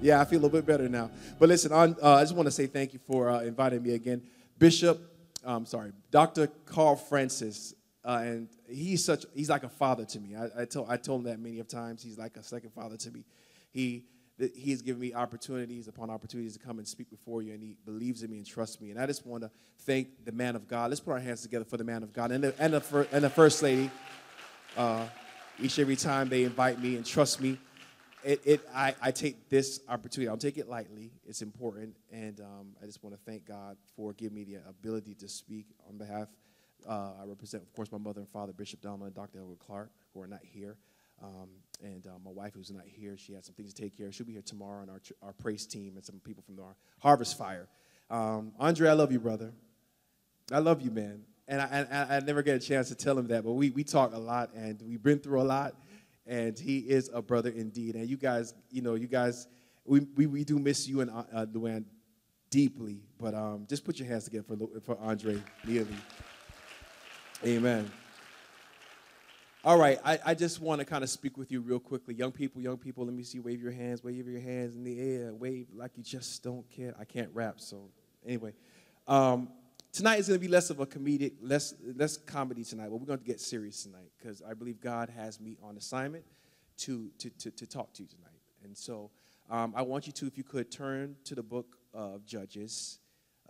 yeah, I feel a little bit better now. But listen, uh, I just want to say thank you for uh, inviting me again. Bishop, I'm sorry, Dr. Carl Francis, uh, and he's such, he's like a father to me. I, I, told, I told him that many of times. He's like a second father to me. He, th- he's given me opportunities upon opportunities to come and speak before you, and he believes in me and trusts me. And I just want to thank the man of God. Let's put our hands together for the man of God and the, and the, fir- and the first lady. Uh, each every time they invite me and trust me, it, it I, I take this opportunity. I don't take it lightly. It's important, and um, I just want to thank God for giving me the ability to speak on behalf. Uh, I represent, of course, my mother and father, Bishop Donald and Dr. Elwood Clark, who are not here, um, and uh, my wife, who's not here. She had some things to take care of. She'll be here tomorrow, and our our praise team and some people from our Harvest Fire. Um, Andre, I love you, brother. I love you, man. And I, I, I never get a chance to tell him that, but we, we talk a lot and we've been through a lot. And he is a brother indeed. And you guys, you know, you guys, we, we, we do miss you and uh, uh, Luann deeply. But um, just put your hands together for, for Andre Neely. Amen. All right, I, I just want to kind of speak with you real quickly. Young people, young people, let me see. Wave your hands, wave your hands in the air, wave like you just don't care. I can't rap, so anyway. Um, tonight is going to be less of a comedic, less, less comedy tonight, but we're going to get serious tonight because I believe God has me on assignment to, to, to, to talk to you tonight. And so um, I want you to, if you could, turn to the book of Judges,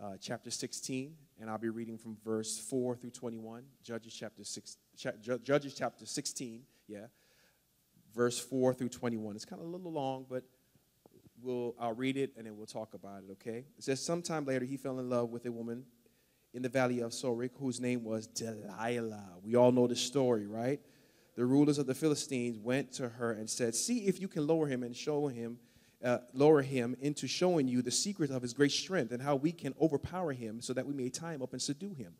uh, chapter 16, and I'll be reading from verse 4 through 21. Judges chapter, six, Judges chapter 16, yeah, verse 4 through 21. It's kind of a little long, but we'll, I'll read it and then we'll talk about it, okay? It says, Sometime later, he fell in love with a woman in the valley of Sorek, whose name was Delilah. We all know the story, right? The rulers of the Philistines went to her and said, "See if you can lower him and show him, uh, lower him into showing you the secret of his great strength and how we can overpower him, so that we may tie him up and subdue him.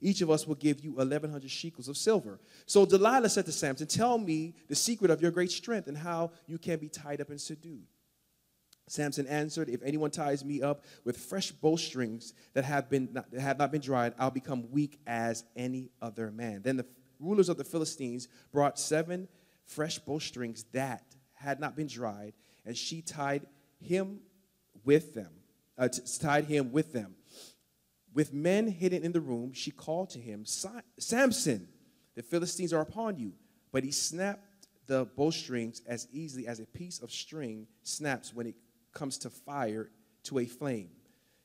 Each of us will give you eleven hundred shekels of silver." So Delilah said to Samson, "Tell me the secret of your great strength and how you can be tied up and subdued." Samson answered, If anyone ties me up with fresh bowstrings that have, been not, that have not been dried, I'll become weak as any other man. Then the rulers of the Philistines brought seven fresh bowstrings that had not been dried, and she tied him with them, uh, tied him with them. With men hidden in the room, she called to him, Samson, the Philistines are upon you. But he snapped the bowstrings as easily as a piece of string snaps when it comes to fire to a flame.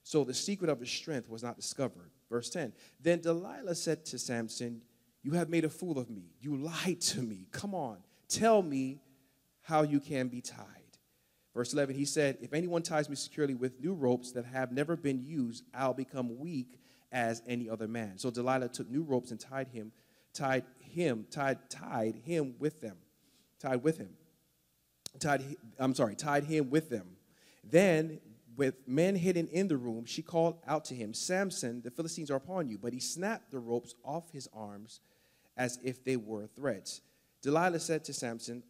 So the secret of his strength was not discovered. Verse 10 Then Delilah said to Samson, You have made a fool of me. You lied to me. Come on, tell me how you can be tied. Verse 11, he said, If anyone ties me securely with new ropes that have never been used, I'll become weak as any other man. So Delilah took new ropes and tied him, tied him, tied, tied him with them, tied with him. Tied, I'm sorry, tied him with them. Then, with men hidden in the room, she called out to him, Samson, the Philistines are upon you. But he snapped the ropes off his arms as if they were threads. Delilah said to Samson,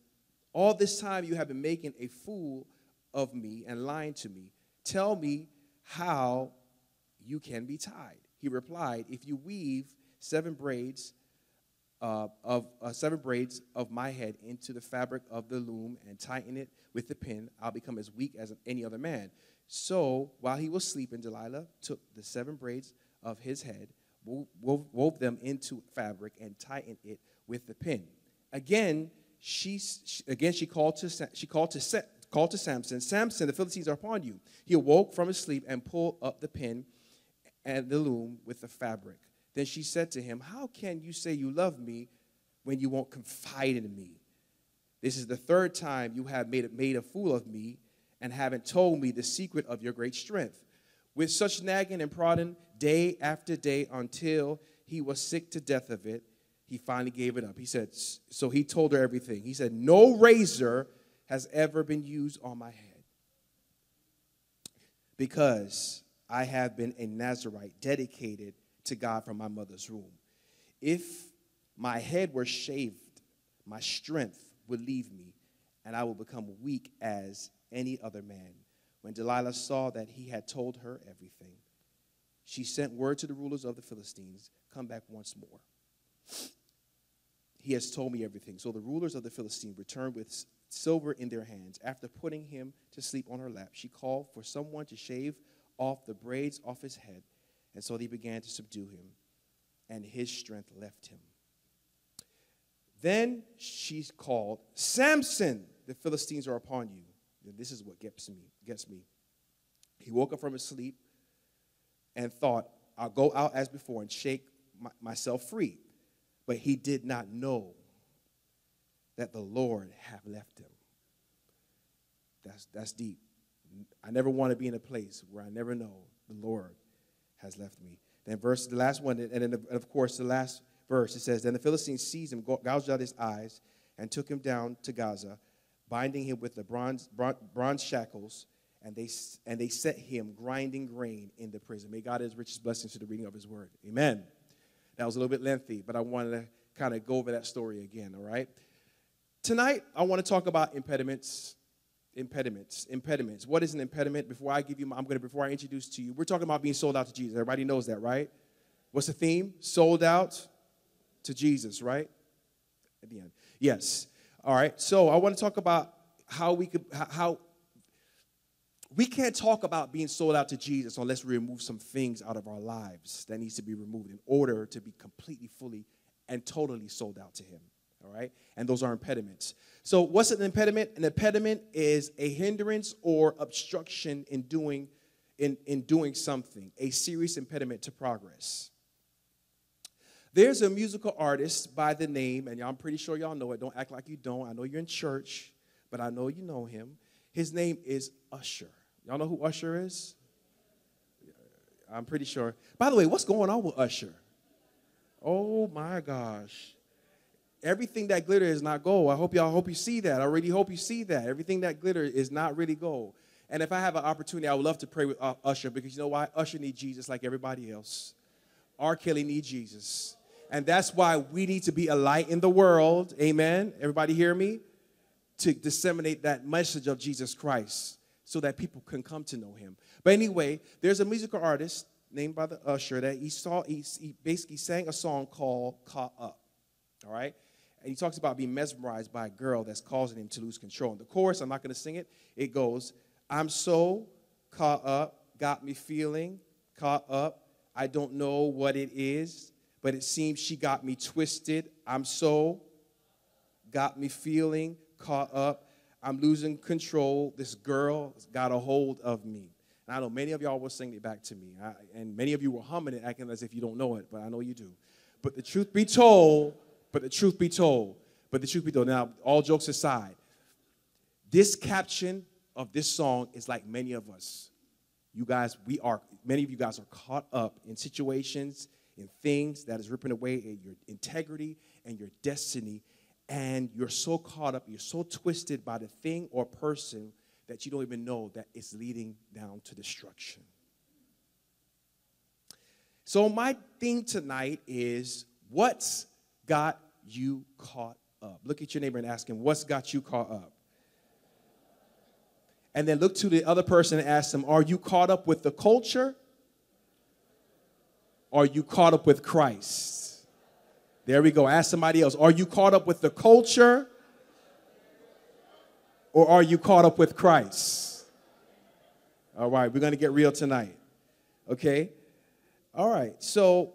All this time you have been making a fool of me and lying to me. Tell me how you can be tied. He replied, If you weave seven braids uh, of uh, seven braids of my head into the fabric of the loom and tighten it with the pin, I'll become as weak as any other man. So while he was sleeping, Delilah took the seven braids of his head, wove, wove them into fabric, and tightened it with the pin. Again, she, again she called to she called to called to Samson. Samson, the Philistines are upon you. He awoke from his sleep and pulled up the pin and the loom with the fabric. Then she said to him, How can you say you love me when you won't confide in me? This is the third time you have made, made a fool of me and haven't told me the secret of your great strength. With such nagging and prodding day after day until he was sick to death of it, he finally gave it up. He said, So he told her everything. He said, No razor has ever been used on my head because I have been a Nazarite dedicated to God from my mother's womb. If my head were shaved, my strength would leave me, and I would become weak as any other man. When Delilah saw that he had told her everything, she sent word to the rulers of the Philistines Come back once more. He has told me everything. So the rulers of the Philistines returned with silver in their hands. After putting him to sleep on her lap, she called for someone to shave off the braids off his head and so they began to subdue him, and his strength left him. Then she called, Samson, the Philistines are upon you. And this is what gets me, gets me. He woke up from his sleep and thought, I'll go out as before and shake my, myself free. But he did not know that the Lord have left him. That's, that's deep. I never want to be in a place where I never know the Lord has left me. Then verse, the last one, and then of course the last verse, it says, Then the Philistines seized him, gouged out his eyes, and took him down to Gaza, binding him with the bronze, bronze shackles, and they, and they set him grinding grain in the prison. May God his richest blessings to the reading of his word. Amen. That was a little bit lengthy, but I wanted to kind of go over that story again, all right? Tonight, I want to talk about impediments impediments. Impediments. What is an impediment? Before I give you, my, I'm to before I introduce to you, we're talking about being sold out to Jesus. Everybody knows that, right? What's the theme? Sold out to Jesus, right? At the end. Yes. All right. So I want to talk about how we could how we can't talk about being sold out to Jesus unless we remove some things out of our lives that needs to be removed in order to be completely, fully, and totally sold out to Him. All right? And those are impediments. So, what's an impediment? An impediment is a hindrance or obstruction in doing, in, in doing something, a serious impediment to progress. There's a musical artist by the name, and I'm pretty sure y'all know it. Don't act like you don't. I know you're in church, but I know you know him. His name is Usher. Y'all know who Usher is? I'm pretty sure. By the way, what's going on with Usher? Oh my gosh everything that glitter is not gold. I hope y'all hope you see that. I really hope you see that. Everything that glitter is not really gold. And if I have an opportunity, I would love to pray with uh, Usher because you know why? Usher needs Jesus like everybody else. R. Kelly needs Jesus. And that's why we need to be a light in the world. Amen. Everybody hear me? To disseminate that message of Jesus Christ. so that people can come to know him. But anyway, there's a musical artist named by the usher that he saw he, he basically sang a song called Caught Up. All right? And he talks about being mesmerized by a girl that's causing him to lose control. And the chorus, I'm not going to sing it, it goes, I'm so caught up, got me feeling caught up. I don't know what it is, but it seems she got me twisted. I'm so got me feeling caught up. I'm losing control. This girl got a hold of me. And I know many of y'all will sing it back to me. I, and many of you were humming it, acting as if you don't know it, but I know you do. But the truth be told, but the truth be told, but the truth be told. Now, all jokes aside, this caption of this song is like many of us. You guys, we are, many of you guys are caught up in situations, in things that is ripping away at your integrity and your destiny. And you're so caught up, you're so twisted by the thing or person that you don't even know that it's leading down to destruction. So, my theme tonight is what's got you caught up? Look at your neighbor and ask him, What's got you caught up? And then look to the other person and ask them, Are you caught up with the culture? Are you caught up with Christ? There we go. Ask somebody else. Are you caught up with the culture? Or are you caught up with Christ? All right, we're going to get real tonight. Okay? All right. So,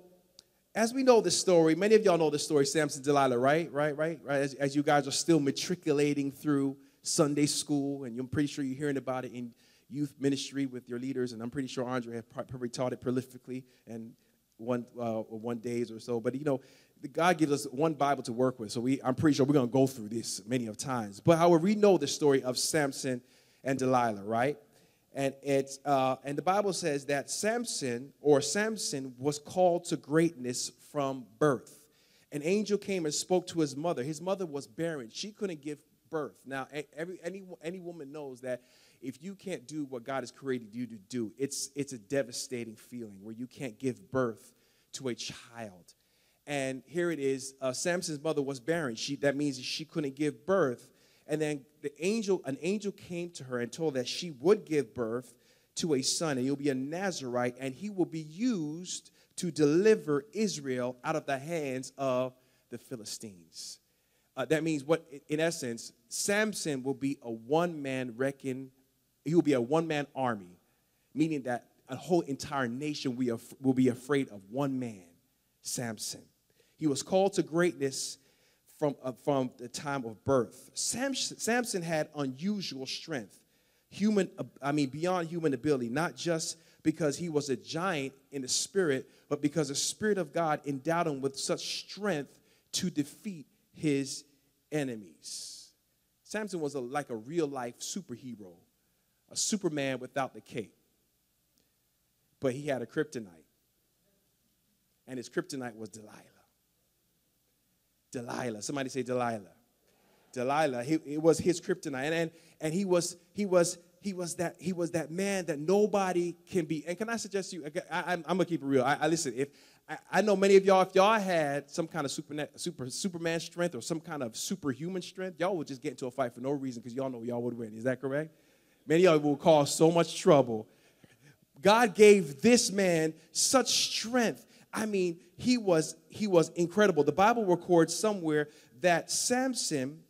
as we know this story, many of y'all know this story, Samson Delilah, right? Right, right, right. As, as you guys are still matriculating through Sunday school, and I'm pretty sure you're hearing about it in youth ministry with your leaders, and I'm pretty sure Andre has probably taught it prolifically and one uh, one days or so. But you know, God gives us one Bible to work with, so we I'm pretty sure we're to go through this many of times. But however, we know the story of Samson and Delilah, right? And it's uh, and the Bible says that Samson or Samson was called to greatness from birth. An angel came and spoke to his mother. His mother was barren; she couldn't give birth. Now, every any any woman knows that if you can't do what God has created you to do, it's it's a devastating feeling where you can't give birth to a child. And here it is. Uh, Samson's mother was barren. She that means she couldn't give birth. And then the angel, an angel came to her and told that she would give birth to a son, and he'll be a Nazarite, and he will be used to deliver Israel out of the hands of the Philistines. Uh, that means what, in essence, Samson will be a one man reckon, he will be a one man army, meaning that a whole entire nation we will be afraid of one man, Samson. He was called to greatness from, uh, from the time of birth. Sam, Samson had unusual strength, human, uh, I mean, beyond human ability, not just because he was a giant in the spirit, but because the Spirit of God endowed him with such strength to defeat his enemies. Samson was a, like a real life superhero, a Superman without the cape. But he had a kryptonite. And his kryptonite was Delilah. Delilah. Somebody say Delilah. Delilah. He, it was his kryptonite. And, and, and he was, he was, he was that he was that man that nobody can be. And can I suggest you? I, am gonna keep it real. I, I listen. If I, I, know many of y'all, if y'all had some kind of super, super Superman strength or some kind of superhuman strength, y'all would just get into a fight for no reason because y'all know y'all would win. Is that correct? Many of you will cause so much trouble. God gave this man such strength. I mean, he was he was incredible. The Bible records somewhere that Samson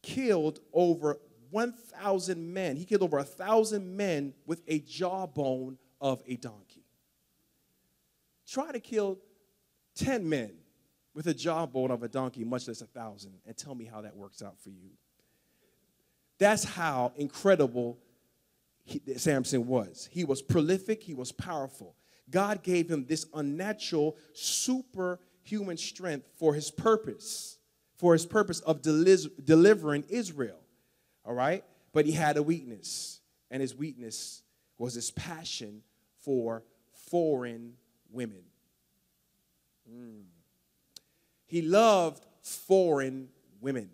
killed over 1,000 men. He killed over a thousand men with a jawbone of a donkey. Try to kill 10 men with a jawbone of a donkey, much less a thousand, and tell me how that works out for you. That's how incredible he, Samson was. He was prolific, he was powerful. God gave him this unnatural, superhuman strength for his purpose, for his purpose of deli- delivering Israel. All right? But he had a weakness, and his weakness was his passion for foreign women. Mm. He loved foreign women.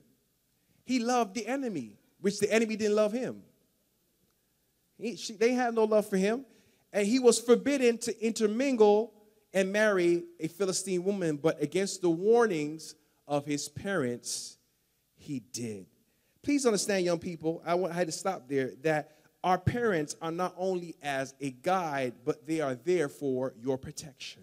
He loved the enemy, which the enemy didn't love him. He, she, they had no love for him. And he was forbidden to intermingle and marry a Philistine woman, but against the warnings of his parents, he did. Please understand, young people, I, had to stop there, that our parents are not only as a guide, but they are there for your protection.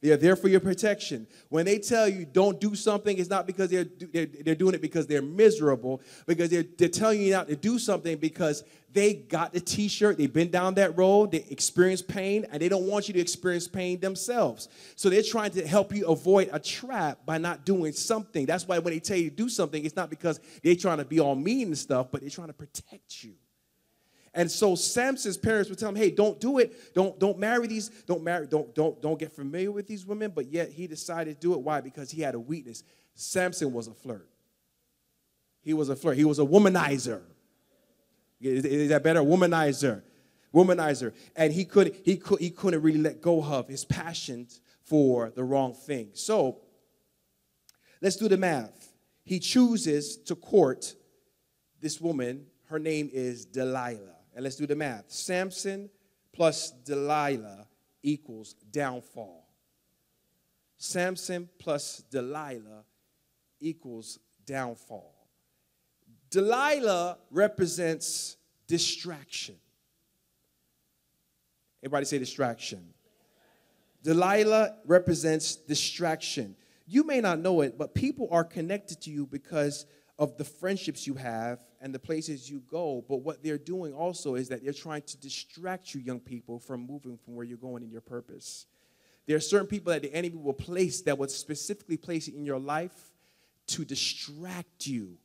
They are there for your protection. When they tell you don't do something, it's not because they're, they're, they're doing it because they're miserable, because they're, they're telling you not to do something because they got the t shirt, they've been down that road, they experienced pain, and they don't want you to experience pain themselves. So they're trying to help you avoid a trap by not doing something. That's why when they tell you to do something, it's not because they're trying to be all mean and stuff, but they're trying to protect you. And so Samson's parents would tell him, "Hey, don't do it. Don't don't marry these. Don't marry. Don't don't don't get familiar with these women." But yet he decided to do it. Why? Because he had a weakness. Samson was a flirt. He was a flirt. He was a womanizer. Is, is that better? Womanizer, womanizer. And he could he could he couldn't really let go of his passion for the wrong thing. So let's do the math. He chooses to court this woman. Her name is Delilah. And let's do the math. Samson plus Delilah equals downfall. Samson plus Delilah equals downfall. Delilah represents distraction. Everybody say distraction. Delilah represents distraction. You may not know it, but people are connected to you because of the friendships you have and the places you go. But what they're doing also is that they're trying to distract you, young people, from moving from where you're going in your purpose. There are certain people that the enemy will place that would specifically place in your life to distract you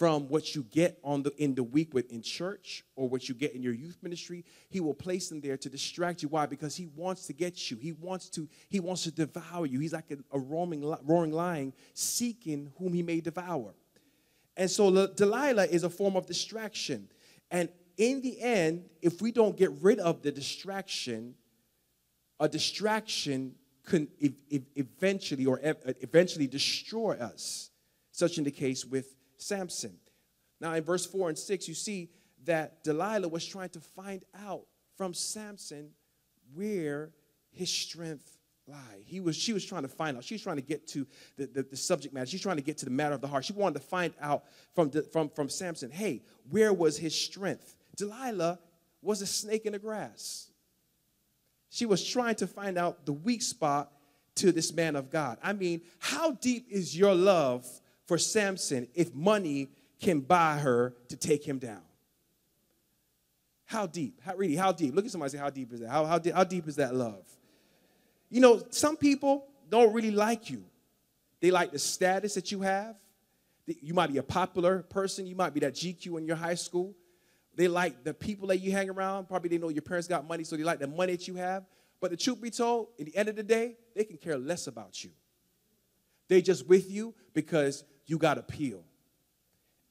from what you get on the in the week with in church or what you get in your youth ministry. He will place them there to distract you. Why? Because he wants to get you. He wants to he wants to devour you. He's like a, a roaming roaring lion seeking whom he may devour and so delilah is a form of distraction and in the end if we don't get rid of the distraction a distraction can eventually or eventually destroy us such in the case with Samson. Now, in verse 4 and 6, you see that Delilah was trying to find out from Samson where his strength lie. He was, she was trying to find out. She was trying to get to the, the, the, subject matter. She's trying to get to the matter of the heart. She wanted to find out from, from, from Samson, hey, where was his strength? Delilah was a snake in the grass. She was trying to find out the weak spot to this man of God. I mean, how deep is your love for Samson if money can buy her to take him down? How deep? How, really, how deep? Look at somebody say, How deep is that? How, how, deep, how deep is that love? You know, some people don't really like you. They like the status that you have. You might be a popular person. You might be that GQ in your high school. They like the people that you hang around. Probably they know your parents got money, so they like the money that you have. But the truth be told, at the end of the day, they can care less about you. They're just with you because you got appeal.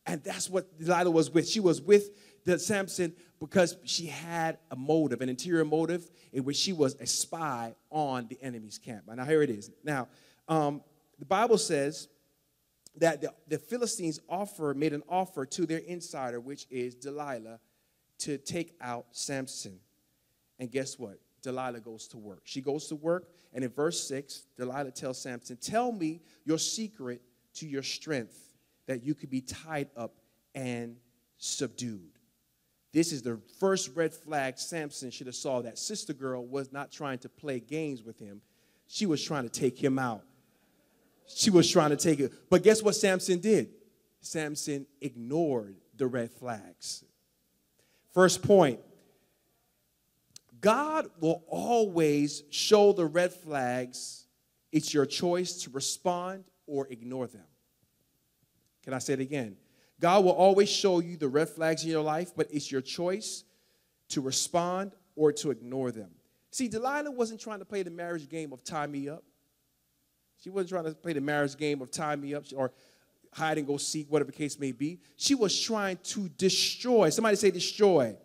And that's what Delilah was with. She was with the Samson because she had a motive, an interior motive, in which she was a spy on the enemy's camp. Now here it is. Now, um, the Bible says that the, the Philistines offer made an offer to their insider, which is Delilah, to take out Samson. And guess what? Delilah goes to work. She goes to work, and in verse 6, Delilah tells Samson, Tell me your secret to your strength that you could be tied up and subdued. This is the first red flag Samson should have saw that sister girl was not trying to play games with him. She was trying to take him out. She was trying to take it. But guess what Samson did? Samson ignored the red flags. First point God will always show the red flags. It's your choice to respond or ignore them. Can I say it again? God will always show you the red flags in your life, but it's your choice to respond or to ignore them. See, Delilah wasn't trying to play the marriage game of tie me up. She wasn't trying to play the marriage game of tie me up or hide and go seek, whatever case may be. She was trying to destroy. Somebody say destroy.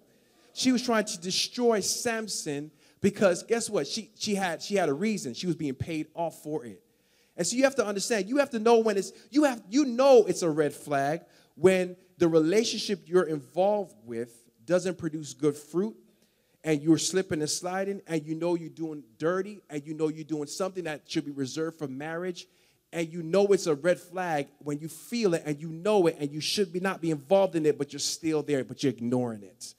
She was trying to destroy Samson because guess what? She, she, had, she had a reason. She was being paid off for it. And so you have to understand, you have to know when it's, you have, you know it's a red flag when the relationship you're involved with doesn't produce good fruit and you're slipping and sliding and you know you're doing dirty and you know you're doing something that should be reserved for marriage and you know it's a red flag when you feel it and you know it and you should be not be involved in it, but you're still there, but you're ignoring it.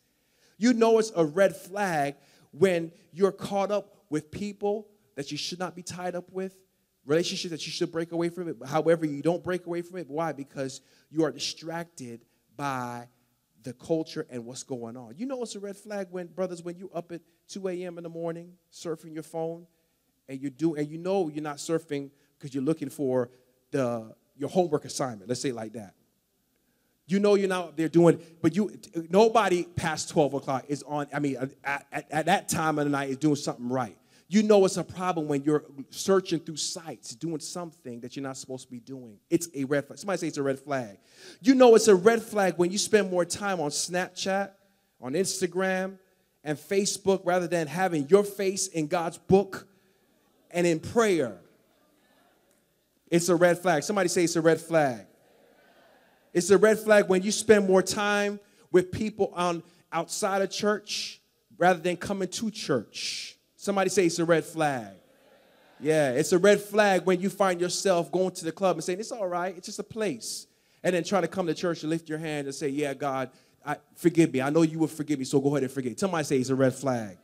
You know it's a red flag when you're caught up with people that you should not be tied up with, relationships that you should break away from it. However, you don't break away from it. Why? Because you are distracted by the culture and what's going on. You know it's a red flag when, brothers, when you're up at 2 a.m. in the morning surfing your phone and you do and you know you're not surfing because you're looking for the your homework assignment. Let's say like that. You know you're not there doing, but you nobody past 12 o'clock is on. I mean, at, at, at that time of the night is doing something right. You know it's a problem when you're searching through sites, doing something that you're not supposed to be doing. It's a red flag. Somebody say it's a red flag. You know it's a red flag when you spend more time on Snapchat, on Instagram, and Facebook rather than having your face in God's book and in prayer. It's a red flag. Somebody say it's a red flag. It's a red flag when you spend more time with people on outside of church rather than coming to church. Somebody say it's a red flag. Yeah, it's a red flag when you find yourself going to the club and saying, It's all right, it's just a place. And then trying to come to church and lift your hand and say, Yeah, God, I, forgive me. I know you will forgive me, so go ahead and forgive. Somebody say it's a red flag.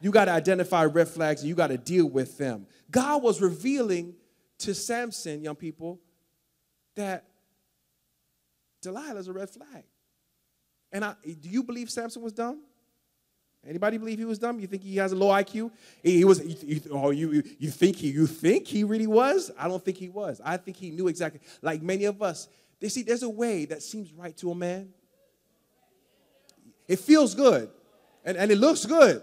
You got to identify red flags and you got to deal with them. God was revealing to Samson, young people, that Delilah's a red flag. And I, do you believe Samson was dumb? Anybody believe he was dumb? You think he has a low IQ? He, was. You, you, oh, you you think he you think he really was? I don't think he was. I think he knew exactly. Like many of us, they see there's a way that seems right to a man. It feels good, and, and it looks good.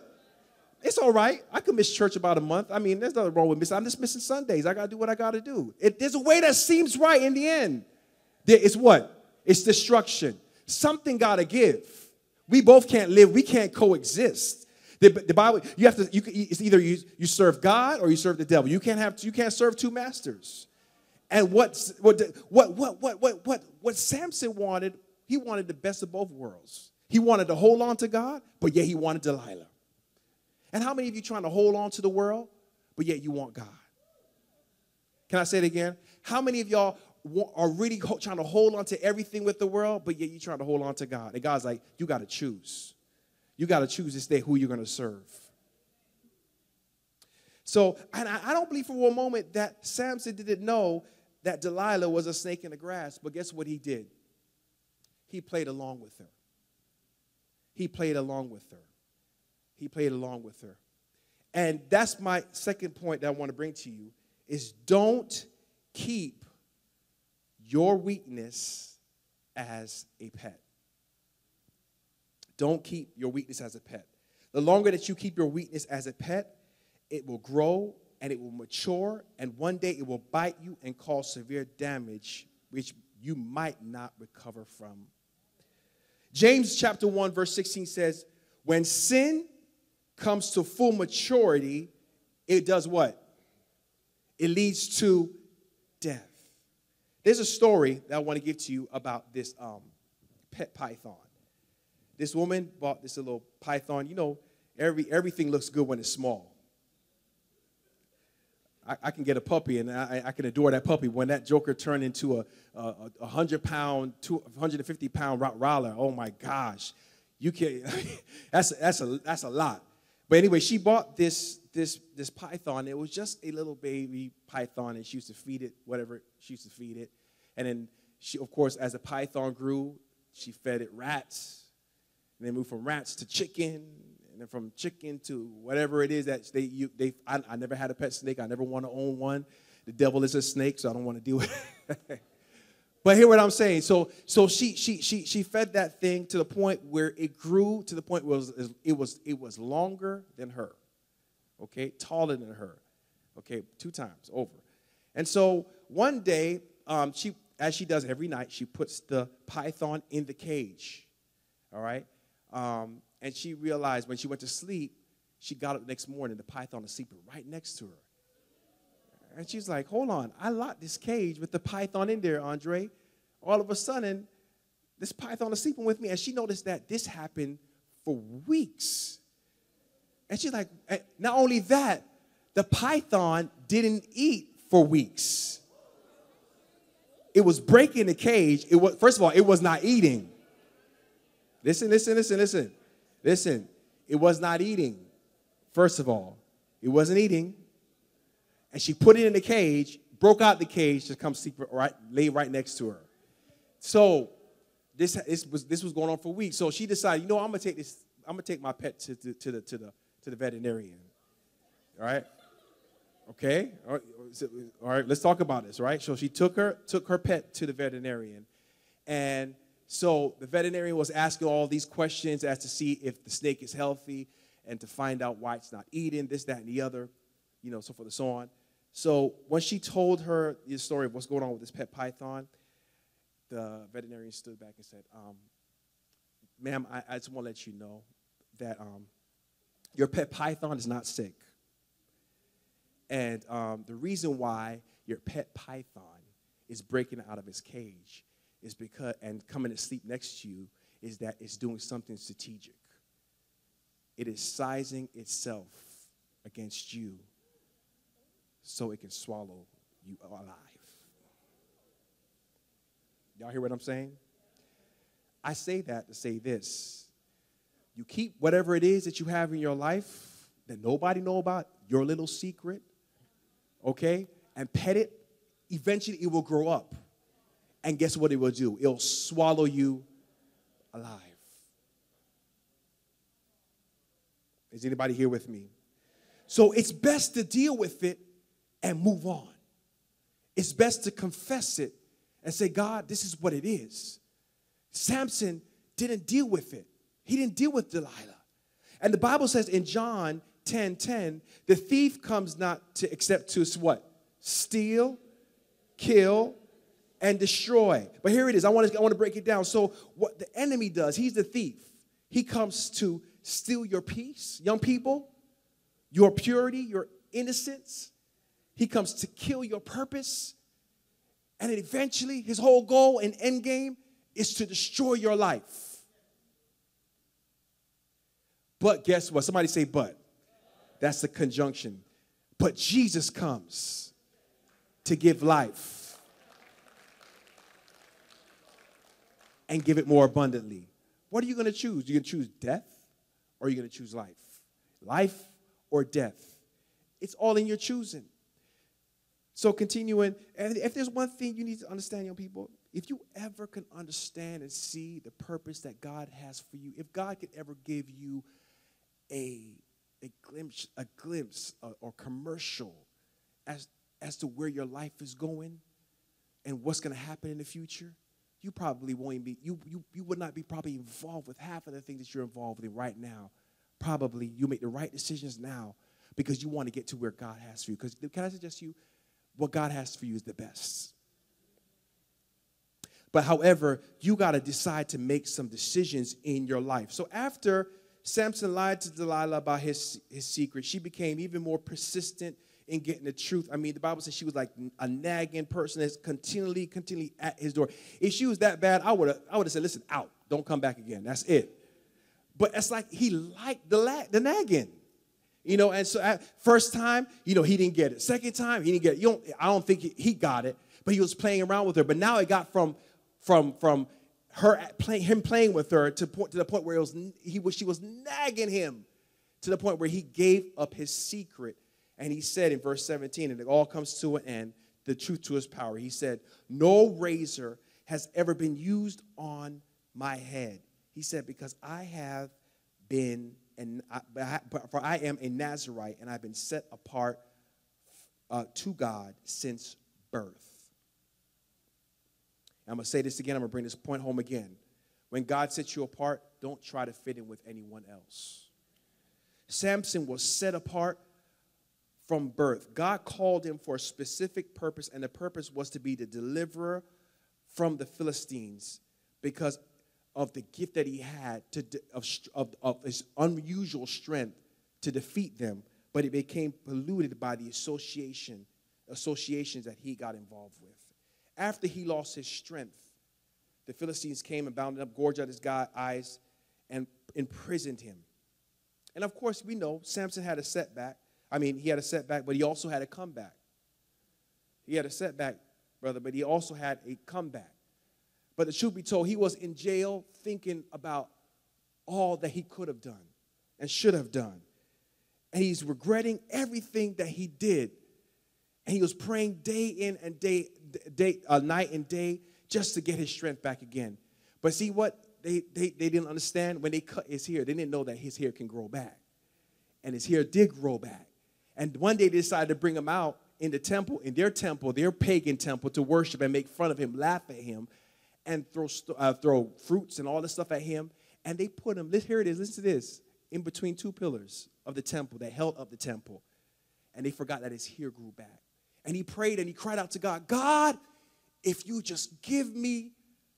It's all right. I could miss church about a month. I mean, there's nothing wrong with missing. I'm just missing Sundays. I got to do what I got to do. It, there's a way that seems right in the end. There, it's what? It's destruction. Something got to give. We both can't live, we can't coexist. The, the Bible, you have to, you, it's either you, you serve God or you serve the devil. You can't have, you can't serve two masters. And what, what, what, what, what, what, what Samson wanted, he wanted the best of both worlds. He wanted to hold on to God, but yet he wanted Delilah. And how many of you trying to hold on to the world, but yet you want God? Can I say it again? How many of y'all are really trying to hold on to everything with the world, but yet you're trying to hold on to God? And God's like, you got to choose. You got to choose this day who you're going to serve. So, and I don't believe for one moment that Samson didn't know that Delilah was a snake in the grass, but guess what he did? He played along with her. He played along with her he played along with her. And that's my second point that I want to bring to you is don't keep your weakness as a pet. Don't keep your weakness as a pet. The longer that you keep your weakness as a pet, it will grow and it will mature, and one day it will bite you and cause severe damage, which you might not recover from. James chapter 1, verse 16 says, When sin comes to full maturity, it does what? It leads to death. There's a story that I want to give to you about this um, pet python. This woman bought this little python. You know, every, everything looks good when it's small. I, I can get a puppy and I, I, can adore that puppy. When that joker turned into a, a, a 100 pound, 150 pound Rottweiler, oh my gosh. You can that's, that's, a, that's a lot. But anyway, she bought this this this python. It was just a little baby python, and she used to feed it whatever she used to feed it. And then she, of course, as the python grew, she fed it rats. And then moved from rats to chicken, and then from chicken to whatever it is that they you, they. I, I never had a pet snake. I never want to own one. The devil is a snake, so I don't want to deal with it. But hear what I'm saying. So, so she she she she fed that thing to the point where it grew to the point where it was it was, it was longer than her. Okay, taller than her. Okay, two times over. And so one day, um, she as she does every night, she puts the python in the cage. All right, um, and she realized when she went to sleep, she got up the next morning, the python was sleeping right next to her. And she's like, hold on, I locked this cage with the python in there, Andre. All of a sudden, this python is sleeping with me, and she noticed that this happened for weeks. And she's like, not only that, the python didn't eat for weeks. It was breaking the cage. It was first of all, it was not eating. Listen, listen, listen, listen. Listen. It was not eating. First of all, it wasn't eating. And she put it in the cage, broke out the cage to come sleep right, lay right next to her. So this, this was this was going on for weeks. So she decided, you know, I'm gonna take this, I'm gonna take my pet to, to, to the to the to the veterinarian. All right. Okay. All right. Let's talk about this. Right. So she took her took her pet to the veterinarian, and so the veterinarian was asking all these questions as to see if the snake is healthy and to find out why it's not eating this, that, and the other, you know, so forth and so on. So when she told her the story of what's going on with this pet python, the veterinarian stood back and said, um, "Ma'am, I, I, just want to let you know that um, your pet python is not sick, and um, the reason why your pet python is breaking out of its cage is because and coming to sleep next to you is that it's doing something strategic. It is sizing itself against you so it can swallow you alive. Y'all hear what I'm saying? I say that to say this. You keep whatever it is that you have in your life that nobody know about, your little secret, okay? And pet it, eventually it will grow up. And guess what it will do? It'll swallow you alive. Is anybody here with me? So it's best to deal with it and move on. It's best to confess it and say, God, this is what it is. Samson didn't deal with it, he didn't deal with Delilah. And the Bible says in John 10 10, the thief comes not to except to what? Steal, kill, and destroy. But here it is. I want to, I want to break it down. So, what the enemy does, he's the thief. He comes to steal your peace, young people, your purity, your innocence. He comes to kill your purpose. And eventually, his whole goal and end game is to destroy your life. But guess what? Somebody say, but. That's the conjunction. But Jesus comes to give life and give it more abundantly. What are you going to choose? You're going to choose death or are you going to choose life? Life or death? It's all in your choosing. So, continuing, and if there's one thing you need to understand, young people, if you ever can understand and see the purpose that God has for you, if God could ever give you a, a glimpse, a glimpse or, commercial as, as to where your life is going and what's going to happen in the future, you probably won't be, you, you, you would not be probably involved with half of the things that you're involved in right now. Probably you make the right decisions now because you want to get to where God has for you. Because can I suggest you, what God has for you is the best. But however, you got to decide to make some decisions in your life. So after Samson lied to Delilah about his, his secret, she became even more persistent in getting the truth. I mean, the Bible says she was like a nagging person that's continually, continually at his door. If she was that bad, I would have I would have said, listen, out. Don't come back again. That's it. But it's like he liked the, la- the nagging. You know, and so at first time, you know, he didn't get it. Second time, he didn't get it. You don't, I don't think he, he got it, but he was playing around with her. But now it got from from from her play, him playing with her to point to the point where it was he was she was nagging him to the point where he gave up his secret and he said in verse 17, and it all comes to an end, the truth to his power. He said, No razor has ever been used on my head. He said, Because I have been, and for I am a Nazarite, and I've been set apart uh, to God since birth. I'm going to say this again. I'm going to bring this point home again. When God sets you apart, don't try to fit in with anyone else. Samson was set apart from birth. God called him for a specific purpose, and the purpose was to be the deliverer from the Philistines because of the gift that he had to, of, of, of his unusual strength to defeat them, but it became polluted by the association, associations that he got involved with. After he lost his strength, the Philistines came and bound him up, gorged out his eyes, and imprisoned him. And of course, we know Samson had a setback I mean, he had a setback, but he also had a comeback. He had a setback, brother, but he also had a comeback. But the truth be told, he was in jail thinking about all that he could have done and should have done. And he's regretting everything that he did. And he was praying day in and day, day uh, night and day just to get his strength back again. But see what they, they, they didn't understand? When they cut his hair, they didn't know that his hair can grow back. And his hair did grow back. And one day they decided to bring him out in the temple, in their temple, their pagan temple, to worship and make fun of him, laugh at him, and throw, uh, throw fruits and all this stuff at him. And they put him, here it is, listen to this, in between two pillars of the temple that held up the temple. And they forgot that his hair grew back. And he prayed and he cried out to God, God, if you just give me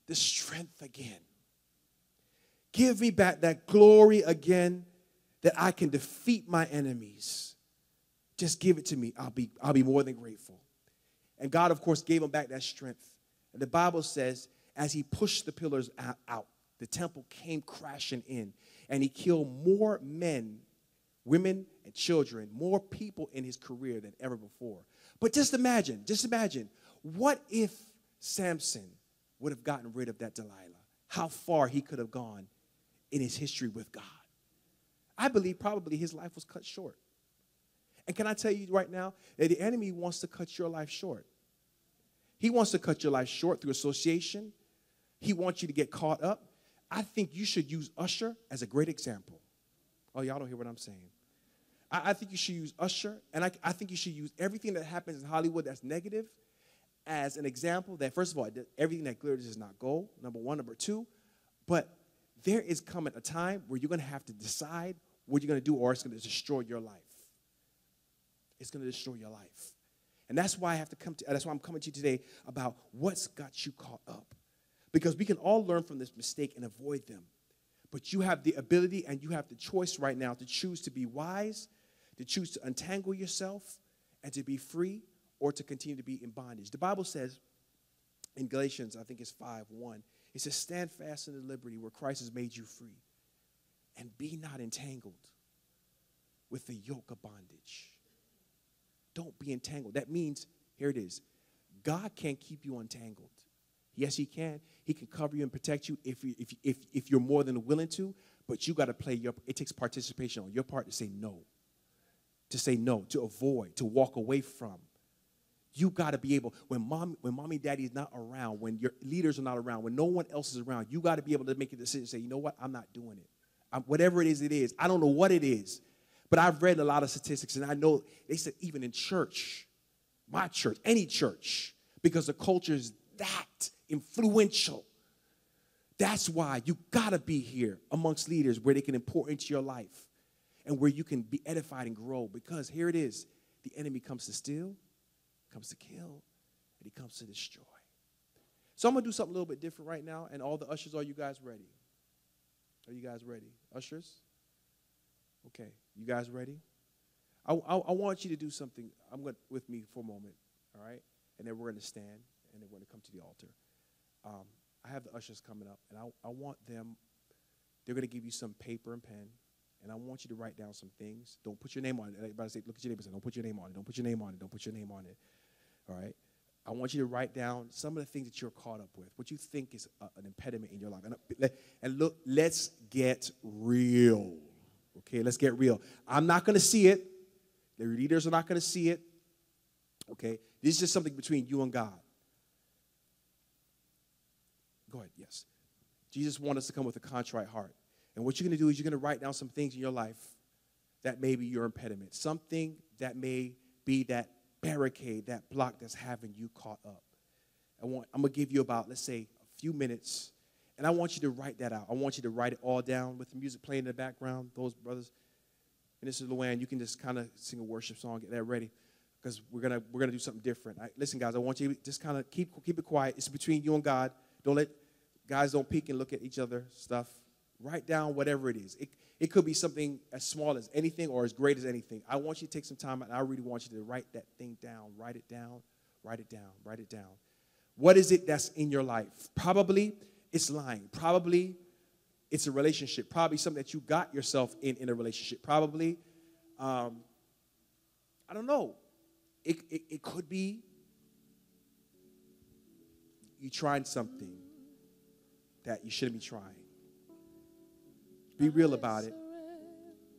the strength again, give me back that glory again that I can defeat my enemies. Just give it to me. I'll be, I'll be more than grateful. And God, of course, gave him back that strength. And the Bible says, as he pushed the pillars out, the temple came crashing in. And he killed more men, women, and children, more people in his career than ever before. But just imagine, just imagine, what if Samson would have gotten rid of that Delilah? How far he could have gone in his history with God. I believe probably his life was cut short. And can I tell you right now that the enemy wants to cut your life short? He wants to cut your life short through association. He wants you to get caught up. I think you should use Usher as a great example. Oh, y'all don't hear what I'm saying. I, I think you should use Usher, and I, I think you should use everything that happens in Hollywood that's negative as an example that, first of all, everything that glitters is not gold, number one. Number two, but there is coming a time where you're going to have to decide what you're going to do, or it's going to destroy your life. It's going to destroy your life. And that's why I have to come to, that's why I'm coming to you today about what's got you caught up. Because we can all learn from this mistake and avoid them. But you have the ability and you have the choice right now to choose to be wise, to choose to untangle yourself, and to be free, or to continue to be in bondage. The Bible says in Galatians, I think it's 5 1, it says, Stand fast in the liberty where Christ has made you free, and be not entangled with the yoke of bondage. Don't be entangled. That means, here it is God can't keep you untangled. Yes, He can. He can cover you and protect you if, you, if, if, if you're more than willing to, but you got to play your, it takes participation on your part to say no, to say no, to avoid, to walk away from. You got to be able, when mom, when mommy, daddy is not around, when your leaders are not around, when no one else is around, you got to be able to make a decision say, you know what, I'm not doing it. I'm, whatever it is, it is. I don't know what it is, but I've read a lot of statistics and I know they said even in church, my church, any church, because the culture is that influential. That's why you got to be here amongst leaders where they can pour into your life and where you can be edified and grow because here it is the enemy comes to steal comes to kill, and he comes to destroy. So I'm going to do something a little bit different right now. And all the ushers, are you guys ready? Are you guys ready? Ushers? Okay. You guys ready? I, I, I want you to do something. I'm going with me for a moment, all right? And then we're going to stand, and then we're going to come to the altar. Um, I have the ushers coming up, and I, I want them, they're going to give you some paper and pen, and I want you to write down some things. Don't put your name on it. Everybody say, look at your neighbor and say, don't put your name on it. Don't put your name on it. Don't put your name on it. All right? I want you to write down some of the things that you're caught up with, what you think is a, an impediment in your life. And, uh, and look, let's get real. Okay, let's get real. I'm not going to see it. The leaders are not going to see it. Okay, this is just something between you and God. Go ahead, yes. Jesus wants us to come with a contrite heart. And what you're going to do is you're going to write down some things in your life that may be your impediment, something that may be that barricade, that block that's having you caught up. I want, I'm going to give you about, let's say, a few minutes, and I want you to write that out. I want you to write it all down with the music playing in the background, those brothers. And this is Luann. You can just kind of sing a worship song, get that ready, because we're gonna we're gonna do something different. I, listen, guys, I want you to just kind of keep keep it quiet. It's between you and God. Don't let guys don't peek and look at each other stuff. Write down whatever it is. It, it could be something as small as anything or as great as anything. I want you to take some time and I really want you to write that thing down. Write it down. Write it down. Write it down. What is it that's in your life? Probably it's lying. Probably it's a relationship. Probably something that you got yourself in in a relationship. Probably, um, I don't know. It, it, it could be you trying something that you shouldn't be trying. Be real about it.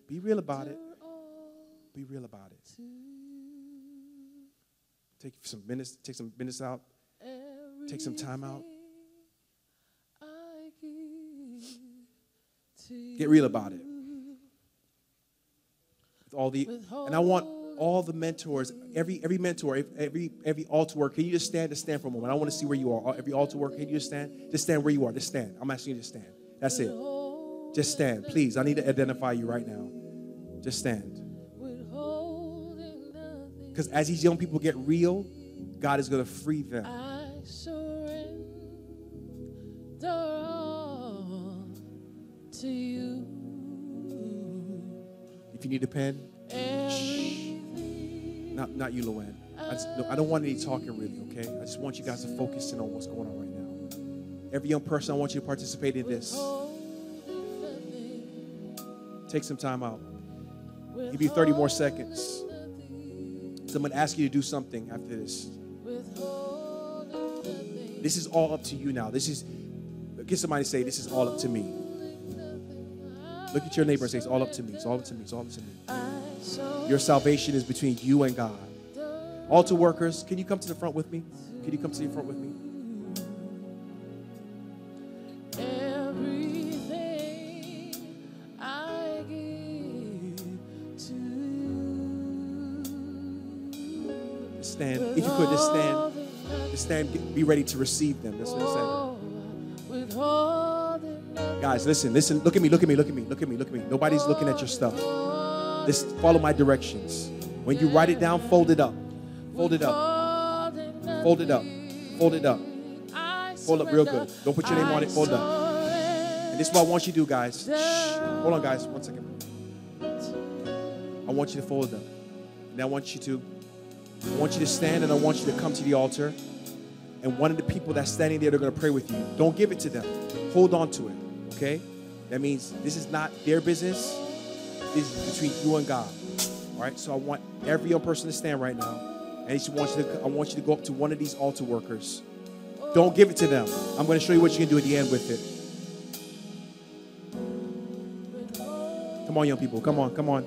Be real about it. Be real about it. Take some minutes, take some minutes out, take some time out. Get real about it. With all the and I want all the mentors, every every mentor, every every altar worker. Can you just stand to stand for a moment? I want to see where you are. Every altar worker, can you just stand? Just stand where you are. Just stand. I'm asking you to stand. That's it. Just stand, please. I need to identify you right now. Just stand. Because as these young people get real, God is going to free them. If you need a pen, not not you, Luann. I, just, no, I don't want any talking really, okay? I just want you guys to focus in on what's going on right now. Every young person, I want you to participate in this. Take some time out. Give you 30 more seconds. Someone ask you to do something after this. This is all up to you now. This is, get somebody to say, This is all up to me. Look at your neighbor and say, It's all up to me. It's all up to me. It's all up to me. Your salvation is between you and God. Altar workers, can you come to the front with me? Can you come to the front with me? Be ready to receive them. That's what I'm saying. withholding Guys, listen, listen. Look at me, look at me, look at me, look at me, look at me. Nobody's looking at your stuff. Just follow my directions. When you write it down, fold it up. Fold it up. Fold it up. Fold it up. Fold up real good. Don't put your name on it. Fold up. And this is what I want you to do, guys. Shh. Hold on, guys. One second. I want you to fold it up. And I want you to, I want you to stand and I want you to come to the altar. And one of the people that's standing there, they're going to pray with you. Don't give it to them. Hold on to it. Okay? That means this is not their business. This is between you and God. All right. So I want every young person to stand right now. And I just want you to, I want you to go up to one of these altar workers. Don't give it to them. I'm going to show you what you can do at the end with it. Come on, young people. Come on, come on.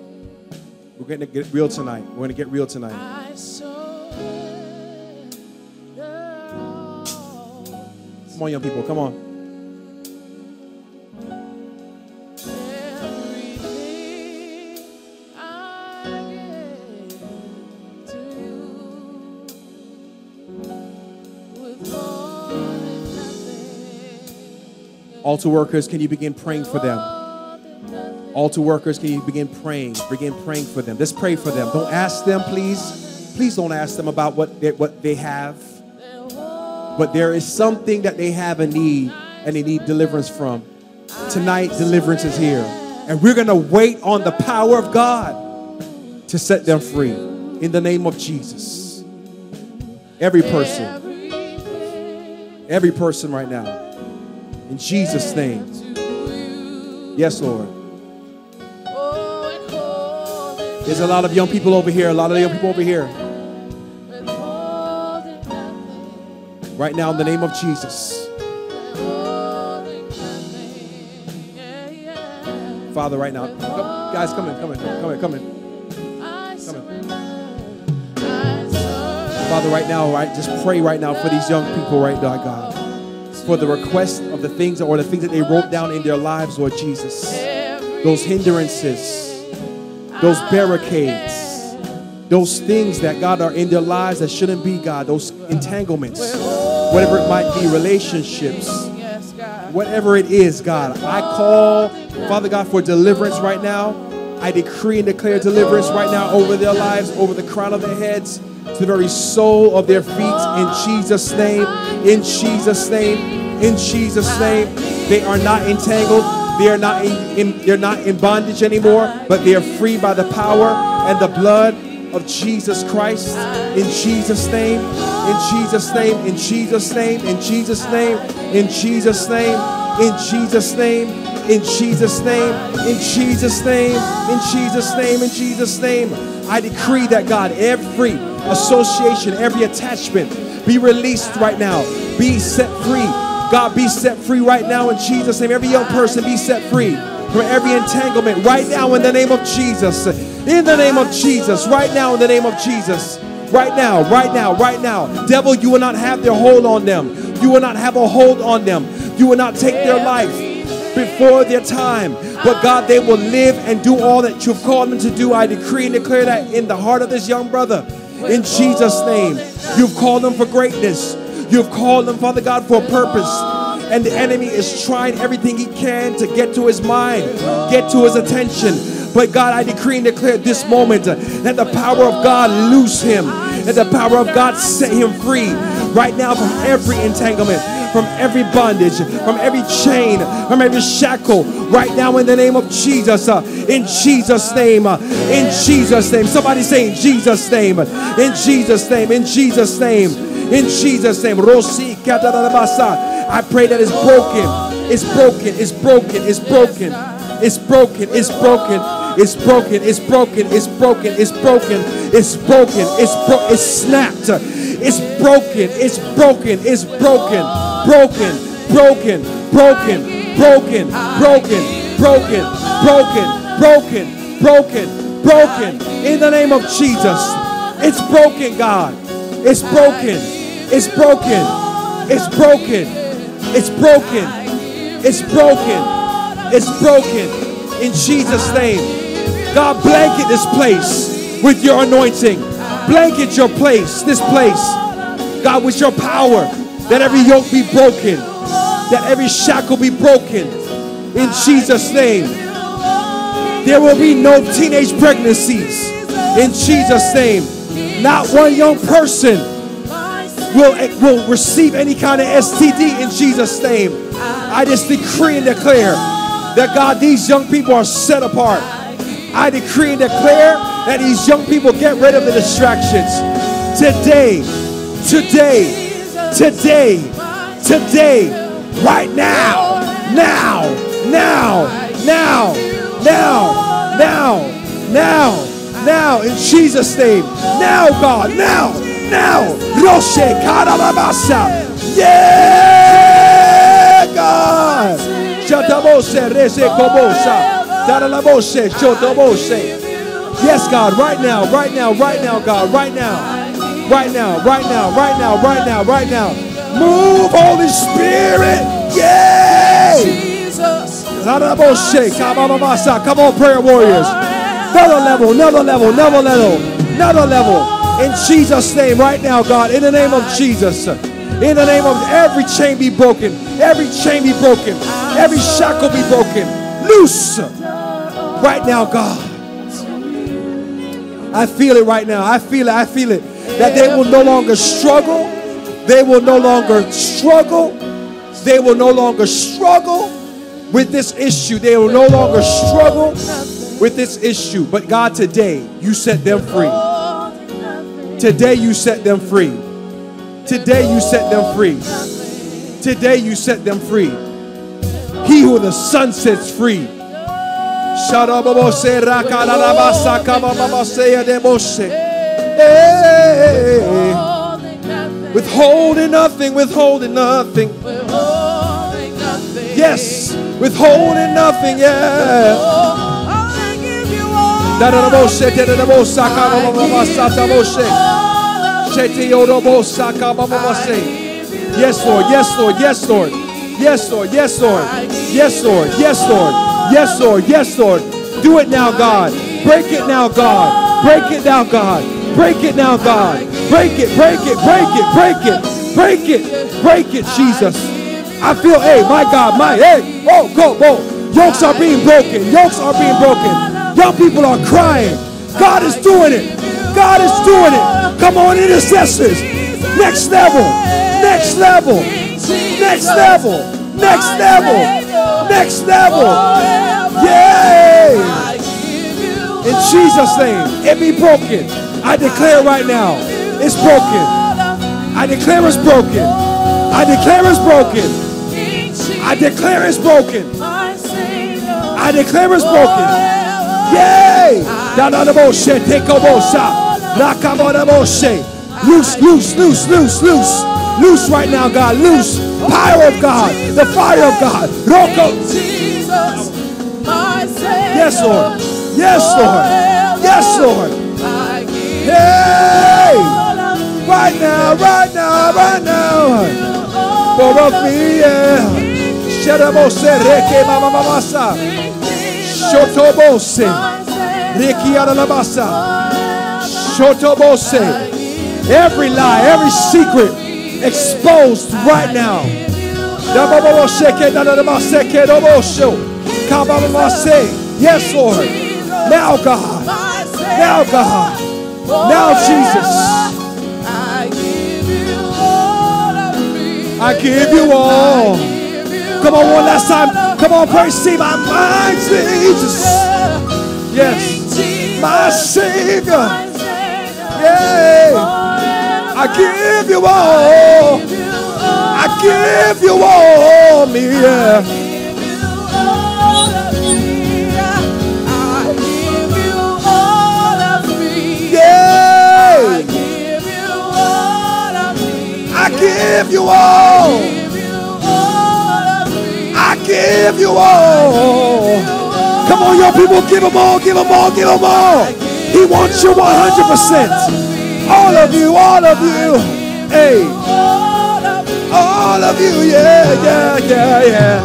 We're going to get real tonight. We're going to get real tonight. Come on, young people. Come on. Altar workers, can you begin praying for them? Altar workers, can you begin praying? Begin praying for them. Let's pray for them. Don't ask them, please. Please don't ask them about what they, what they have. But there is something that they have a need and they need deliverance from. Tonight, deliverance is here. And we're going to wait on the power of God to set them free. In the name of Jesus. Every person. Every person right now. In Jesus' name. Yes, Lord. There's a lot of young people over here, a lot of young people over here. Right now, in the name of Jesus. Father, right now. Guys, come in, come in, come in, come in. Come in. Father, right now, right, just pray right now for these young people right now, God. For the request of the things or the things that they wrote down in their lives, Lord Jesus. Those hindrances, those barricades, those things that, God, are in their lives that shouldn't be, God, those entanglements, whatever it might be, relationships, whatever it is, God. I call, Father God, for deliverance right now. I decree and declare deliverance right now over their lives, over the crown of their heads, to the very sole of their feet. In Jesus' name, in Jesus' name, in Jesus' name. They are not entangled. They are not in, in- they're not in bondage anymore, but they are free by the power and the blood of Jesus Christ. In Jesus' name, in Jesus' name, in Jesus' name, in Jesus' name, in Jesus' name, in Jesus' name, in Jesus' name, in Jesus' name, in Jesus' name, in Jesus' name. I decree that God, every association, every attachment be released right now. be set free. God, be set free right now in Jesus' name. Every young person be set free from every entanglement right now in the name of Jesus. In the name of Jesus. Right now in the name of Jesus. Right now, right now, right now. Devil, you will not have their hold on them. You will not have a hold on them. You will not take their life before their time. But God, they will live and do all that you've called them to do. I decree and declare that in the heart of this young brother. In Jesus' name. You've called them for greatness. You've called them, Father God, for a purpose. And the enemy is trying everything he can to get to his mind, get to his attention. But God, I decree and declare this moment that the power of God loose him, that the power of God set him free right now from every entanglement, from every bondage, from every chain, from every shackle, right now in the name of Jesus. uh, in Jesus' name, uh, in Jesus' name. Somebody say in Jesus' name, in Jesus' name, in Jesus' name, in Jesus' name. Rosi. I pray that it's broken, it's broken, it's broken, it's broken, it's broken, it's broken. It's broken, it's broken, it's broken, it's broken, it's broken, it's bro- it's snapped, it's broken, it's broken, it's broken, broken, broken, broken, broken, broken, broken, broken, broken, broken, broken. In the name of Jesus, it's broken, God. It's broken, it's broken, it's broken, it's broken, it's broken, it's broken. In Jesus' name. God, blanket this place with your anointing. Blanket your place, this place, God, with your power, that every yoke be broken, that every shackle be broken. In Jesus' name. There will be no teenage pregnancies. In Jesus' name. Not one young person will, will receive any kind of STD in Jesus' name. I just decree and declare that God, these young people are set apart. I decree and declare that these young people get rid of the distractions. Today, today, today, today, right now, now, now, now, now, now, now, now, in Jesus' name. Now, God, now, now. Roshe Karabasa. Yeah, God. Shatabose Rese Kobosa. Daralabose Shotobose. Yes, God, right now, right now, right now, God, right now. Right now, right now, right now, right now, right now. Move, Holy Spirit. Yay! Come on, prayer warriors. Another level, another level, another level, another level. In Jesus' name, right now, God, in the name of Jesus. In the name of every chain be broken, every chain be broken, every shackle be broken. Loose right now, God. I feel it right now. I feel it. I feel it. That they will no longer struggle. They will no longer struggle. They will no longer struggle with this issue. They will no longer struggle with this issue. But God, today, you set them free. Today, you set them free. Today, you set them free. Today, you set them free. He who the Son sets free. Withholding nothing, withholding nothing. Yes, withholding nothing, yeah. Yes, Lord, yes, Lord, yes, Lord. Yes, Lord, yes, Lord. Yes, Lord, yes, Lord. Yes, Lord, yes, Lord. Do it now, God. Break it now, God. Break it now, God. Break it now, God. Break it, break it, break it, break it, break it, break it, Jesus. I feel, hey, my God, my, hey, oh, go, go. Yokes are being broken. Yokes are being broken. Young people are crying. God is doing it. God is doing it. Come on, intercessors. Next level. Next level. Next level. Next level. Next level. Yay! In Jesus' name, it be broken. I declare right now, it's broken. I declare it's broken. I declare it's broken. I declare it's broken. I declare it's broken. Yay! Da da da boshe, take a bosha. Nakabona boshe. Loose, loose, loose, loose, loose. Loose right now, God. Loose. Power of God. The fire of God. Roko. Jesus, my Savior. Yes, Lord. Yes, Lord. Yes, Lord. Hey! all of me. Right now, right now, right now. For of me, yeah. Sherabose, eh, reke mama mamasa. Shotobose. Reki aralabasa. Shotobose. Every lie, every secret exposed right now. Yes, Lord. Now, God. Now, God. Now, Jesus. I give you all Come on, one last time. Come on, praise. See my mind, Jesus. Yes. My Savior. Yay. I give you all. I give you all me. Yeah. Give you all. Give you all. Come on, young people, give them all, give them all, give them all. He wants you 100%. All of you, all of you. Hey, all of you, yeah, yeah, yeah, yeah.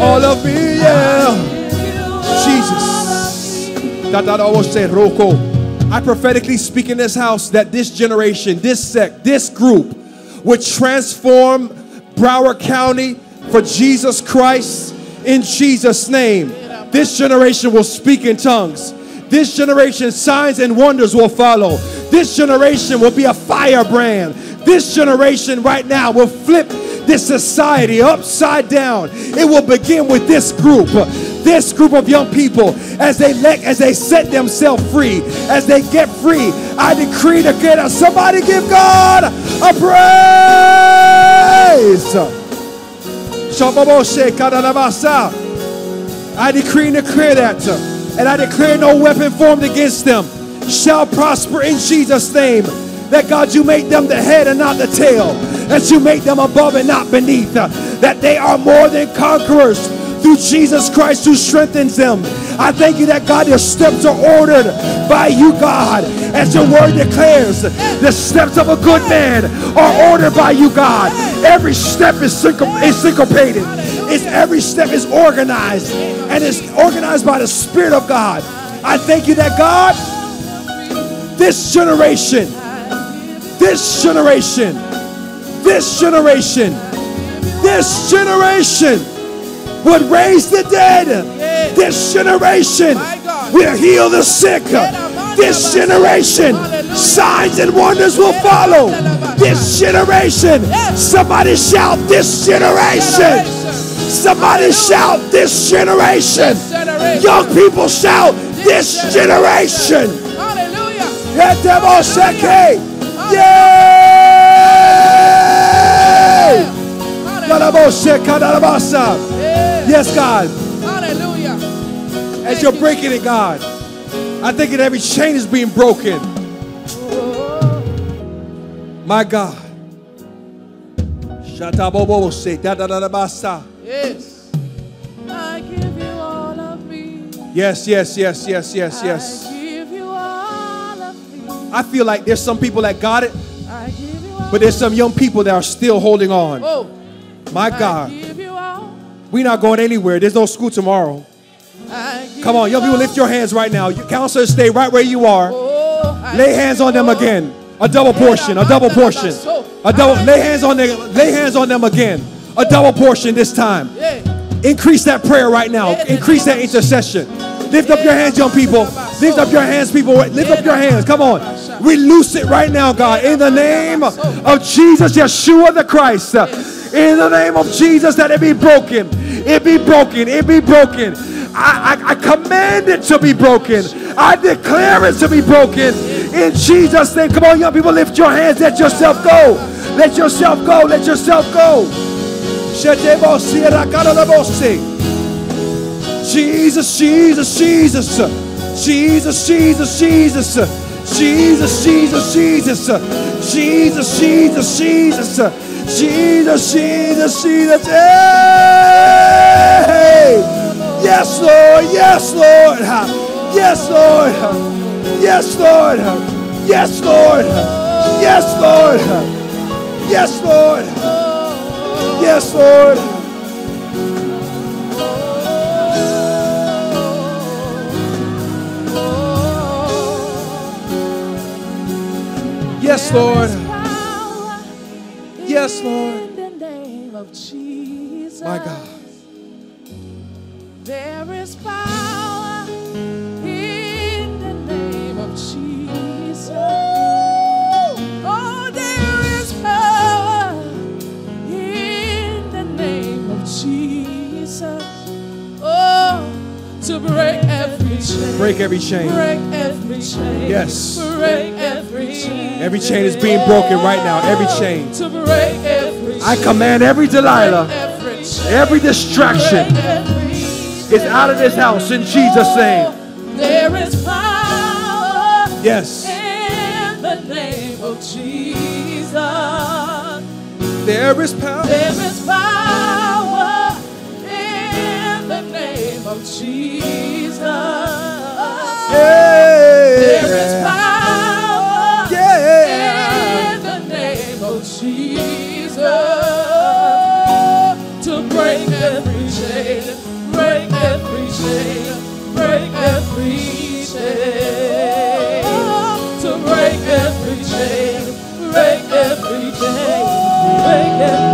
All of me, yeah. Jesus. Da, da, wo se roko. I prophetically speak in this house that this generation, this sect, this group would transform Broward County for Jesus Christ in Jesus' name. This generation will speak in tongues. This generation, signs and wonders will follow. This generation will be a firebrand. This generation right now will flip this society upside down. It will begin with this group, this group of young people, as they let, as they set themselves free, as they get free. I decree to get us. Somebody give God a praise. I decree and declare that, uh, and I declare no weapon formed against them shall prosper in Jesus' name. That God, you make them the head and not the tail. That you make them above and not beneath. Uh, that they are more than conquerors through Jesus Christ who strengthens them. I thank you that God, your steps are ordered by you, God. As your word declares, the steps of a good man are ordered by you, God. Every step is, is syncopated. It's every step is organized and it's organized by the Spirit of God. I thank you that God, this generation, this generation, this generation, this generation would raise the dead. This generation will heal the sick. This generation, signs and wonders will follow. This generation, somebody shout, this generation. Somebody shout, this generation. Young people shout, this generation. Hallelujah. Galaboseka dalabasa. Yes, God. Hallelujah. As you're breaking it, God, I think that every chain is being broken. Oh. My God. Yes. I give you all of me. Yes, yes, yes, yes, yes, yes. I give you all of me. I feel like there's some people that got it, I give you all. but there's some young people that are still holding on. Oh, My God. We're not going anywhere. There's no school tomorrow. Come on, young people, lift your hands right now. You counselors, stay right where you are. Lay hands on them again. A double portion. A double portion. A double. Lay hands on them. Lay hands on them again. A double portion this time. Increase that prayer right now. Increase that intercession. Lift up your hands, young people. Lift up your hands, people. Lift up your hands. Come on. Release it right now, God. In the name of Jesus, Yeshua the Christ. In the name of Jesus, that it be broken. It be broken. It be broken. I, I, I command it to be broken. I declare it to be broken. In Jesus' name. Come on, young people. Lift your hands. Let yourself go. Let yourself go. Let yourself go. Jesus, Jesus, Jesus. Jesus, Jesus, Jesus. Jesus, Jesus, Jesus, Jesus, Jesus, Jesus, Jesus, Jesus, Jesus. Hey! Yes, Lord, yes, Lord, yes, Lord, yes, Lord, yes, Lord, yes, Lord, yes, Lord, uh, yes, Lord. Yes, Lord. Yes, Lord. In the name of Jesus. My God. There is power in the name of Jesus. Oh, there is power in the name of Jesus. Oh, to break every chain. Break every chain. Break every chain. Yes. Break every chain. Every chain is being broken right now. Every oh, chain. To break every chain. I command every Delilah, every distraction is out of this house in Jesus' name. There is power Yes. in the name of Jesus. There is power. There is power in the name of Jesus. There is power break every chain, to break every chain, break every chain, break every chain.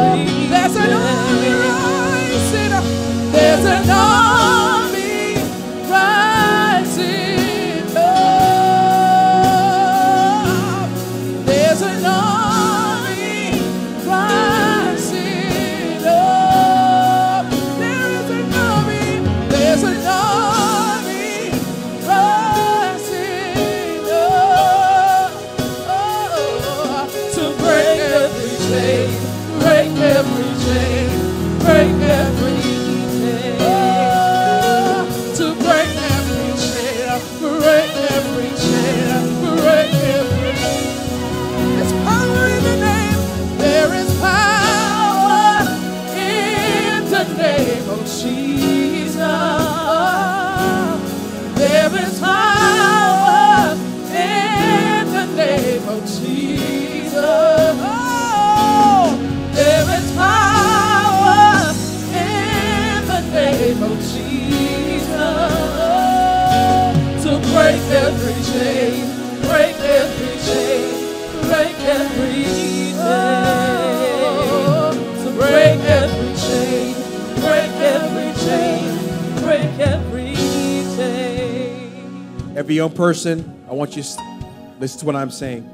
Every young person, I want you to listen to what I'm saying.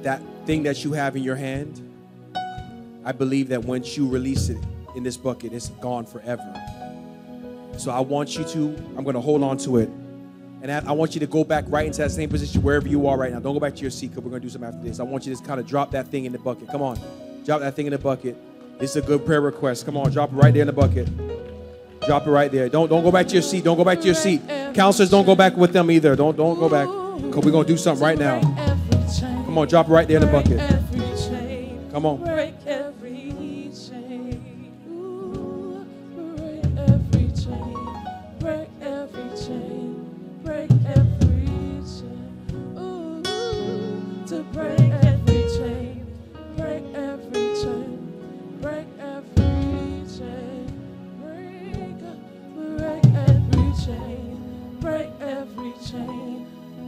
That thing that you have in your hand, I believe that once you release it in this bucket, it's gone forever. So I want you to, I'm going to hold on to it. And I, want you to go back right into that same position wherever you are right now. Don't go back to your seat because we're going to do something after this. I want you to just kind of drop that thing in the bucket. Come on. Drop that thing in the bucket. Is a good prayer request. Come on, drop it right there in the bucket. Drop it right there. Don't don't go back to your seat. Don't go back to your seat. Counselors, don't go back with them either. Don't don't go back. Cause we're gonna do something right now. Come on, drop it right there in the bucket. Come on.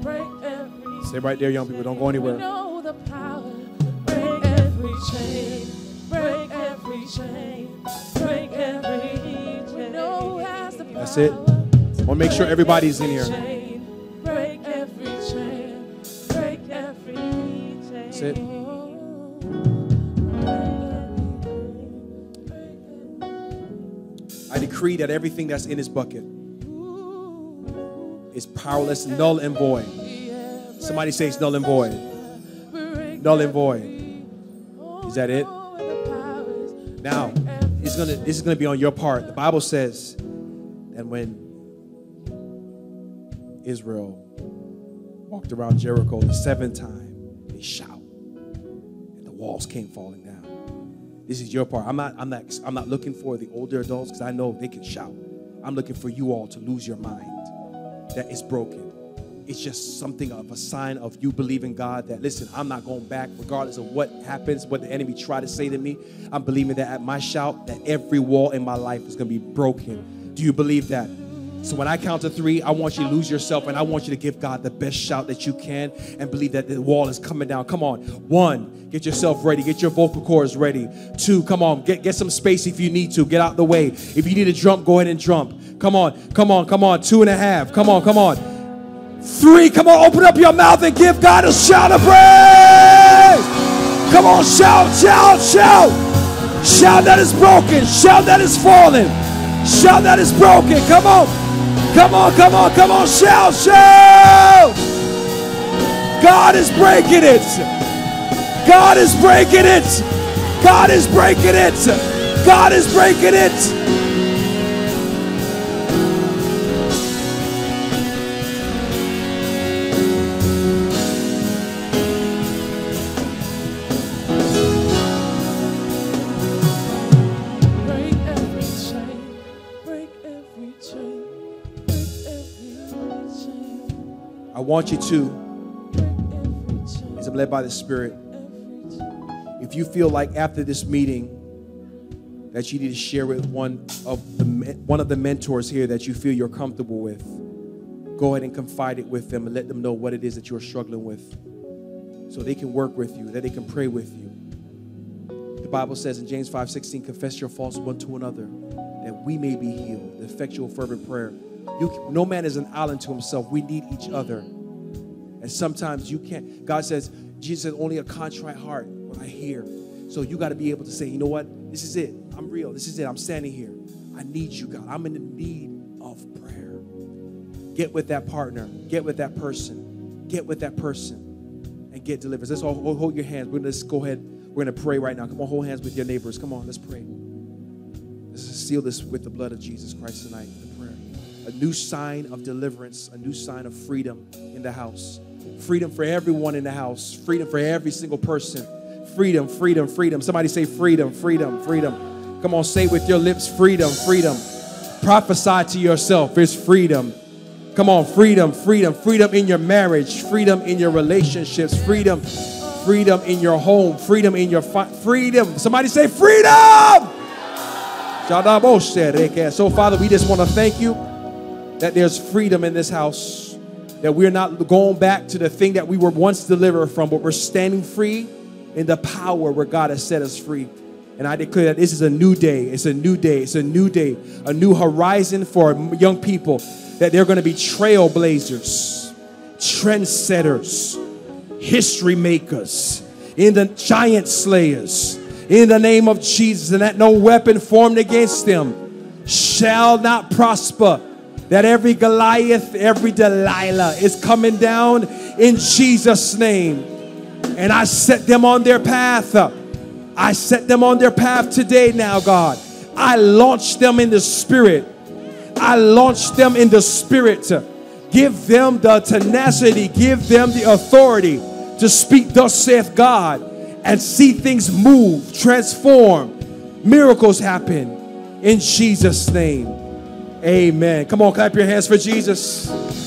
Stay right there, young people. Don't go anywhere. we know the power. Break every chain. Break every chain. Break every chain. We know who has the power. That's it. Wanna make sure everybody's in here. Break every chain. Break every chain. That's it. Oh, I decree that everything that's in this bucket is powerless, null and void. Somebody say it's null and void. Null and void. Is that it? Now, it's gonna this is gonna be on your part. The Bible says that when Israel walked around Jericho the seventh time, they shout. And the walls came falling down. This is your part. I'm not, I'm not, I'm not looking for the older adults because I know they can shout. I'm looking for you all to lose your mind that is broken. It's just something of a sign of you believing God that, listen, I'm not going back regardless of what happens, what the enemy try to say to me. I'm believing that at my shout, that every wall in my life is going to be broken. Do you believe that? So when I count to three, I want you to lose yourself and I want you to give God the best shout that you can and believe that the wall is coming down. Come on. One, get yourself ready. Get your vocal cords ready. Two, come on. Get, get some space if you need to. Get out the way. If you need to jump, go ahead and jump. Come on. Come on. Come on. Two and a half. Come on. Come on. Three. Come on. Open up your mouth and give God a shout of praise. Come on. Shout, shout, shout. Shout that is broken. Shout that is fallen. Shout that is broken. Come on. Come on, come on, come on, shout, shout! God is breaking it. God is breaking it. God is breaking it. God is breaking it. Want you to, as I'm led by the Spirit, if you feel like after this meeting that you need to share with one of the one of the mentors here that you feel you're comfortable with, go ahead and confide it with them and let them know what it is that you're struggling with, so they can work with you, that they can pray with you. The Bible says in James 5:16, confess your faults one to another, that we may be healed. The effectual fervent prayer. You, no man is an island to himself. We need each other. And sometimes you can't. God says, Jesus said, only a contrite heart will I hear. So you got to be able to say, you know what? This is it. I'm real. This is it. I'm standing here. I need you, God. I'm in the need of prayer. Get with that partner. Get with that person. Get with that person and get delivered. Let's all hold, your hands. We're gonna let's go ahead. We're gonna pray right now. Come on, hold hands with your neighbors. Come on, let's pray. Let's seal this with the blood of Jesus Christ tonight. The prayer. A new sign of deliverance, a new sign of freedom in the house. Freedom for everyone in the house. Freedom for every single person. Freedom, freedom, freedom. Somebody say freedom, freedom, freedom. Come on, say with your lips freedom, freedom. Prophesy to yourself. It's freedom. Come on, freedom, freedom, freedom in your marriage, freedom in your relationships, freedom, freedom in your home, freedom in your fi- freedom. Somebody say freedom. So, Father, we just want to thank you that there's freedom in this house, that we're not going back to the thing that we were once delivered from, but we're standing free in the power where God has set us free. And I declare that this is a new day. It's a new day. It's a new day, a new horizon for young people, that they're going to be trailblazers, trendsetters, history makers, in the giant slayers, in the name of Jesus, and that no weapon formed against them shall not prosper. That every Goliath, every Delilah is coming down in Jesus' name. And I set them on their path. I set them on their path today now, God. I launch them in the spirit. I launch them in the spirit. Give them the tenacity, give them the authority to speak, thus saith God, and see things move, transform, miracles happen in Jesus' name. Amen. Come on, clap your hands for Jesus.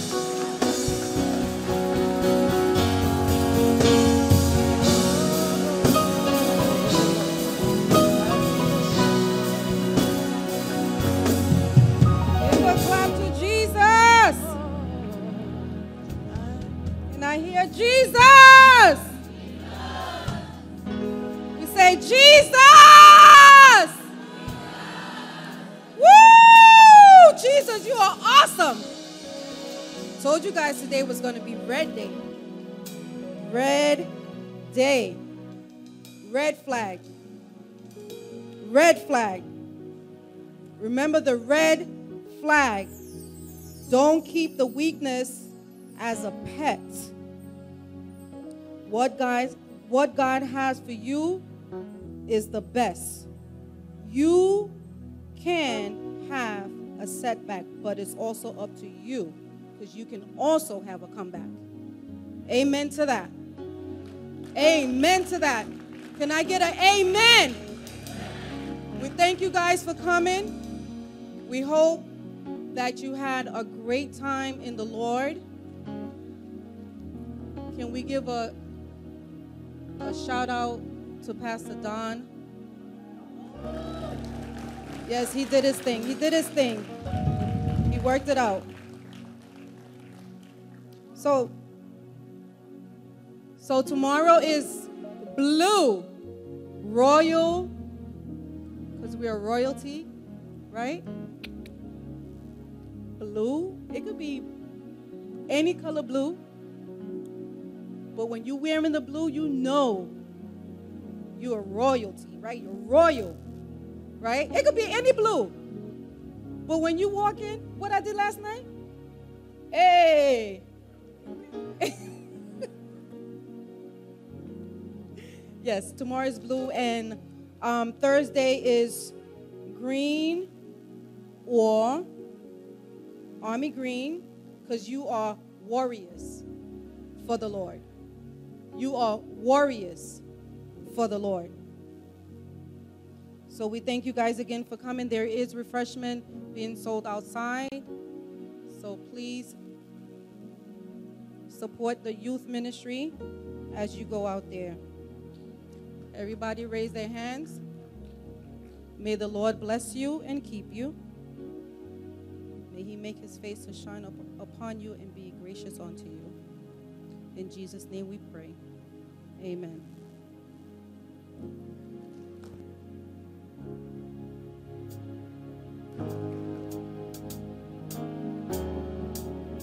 Today was going to be red day. Red day. Red flag. Red flag. Remember the red flag. Don't keep the weakness as a pet. What guys, what God has for you is the best. You can have a setback, but it's also up to you because you can also have a comeback. Amen to that. Amen to that. Can I get an amen? We thank you guys for coming. We hope that you had a great time in the Lord. Can we give a, a shout out to Pastor Don? Yes, he did his thing. He did his thing. He worked it out. So, so tomorrow is blue, royal, because we are royalty, right? Blue. It could be any color blue. But when you're wearing the blue, you know you're royalty, right? You're royal, right? It could be any blue. But when you walk in, what I did last night? Hey. yes, tomorrow is blue, and um, Thursday is green or army green because you are warriors for the Lord. You are warriors for the Lord. So we thank you guys again for coming. There is refreshment being sold outside. So please Support the youth ministry as you go out there. Everybody raise their hands. May the Lord bless you and keep you. May he make his face to shine up upon you and be gracious unto you. In Jesus' name we pray. Amen.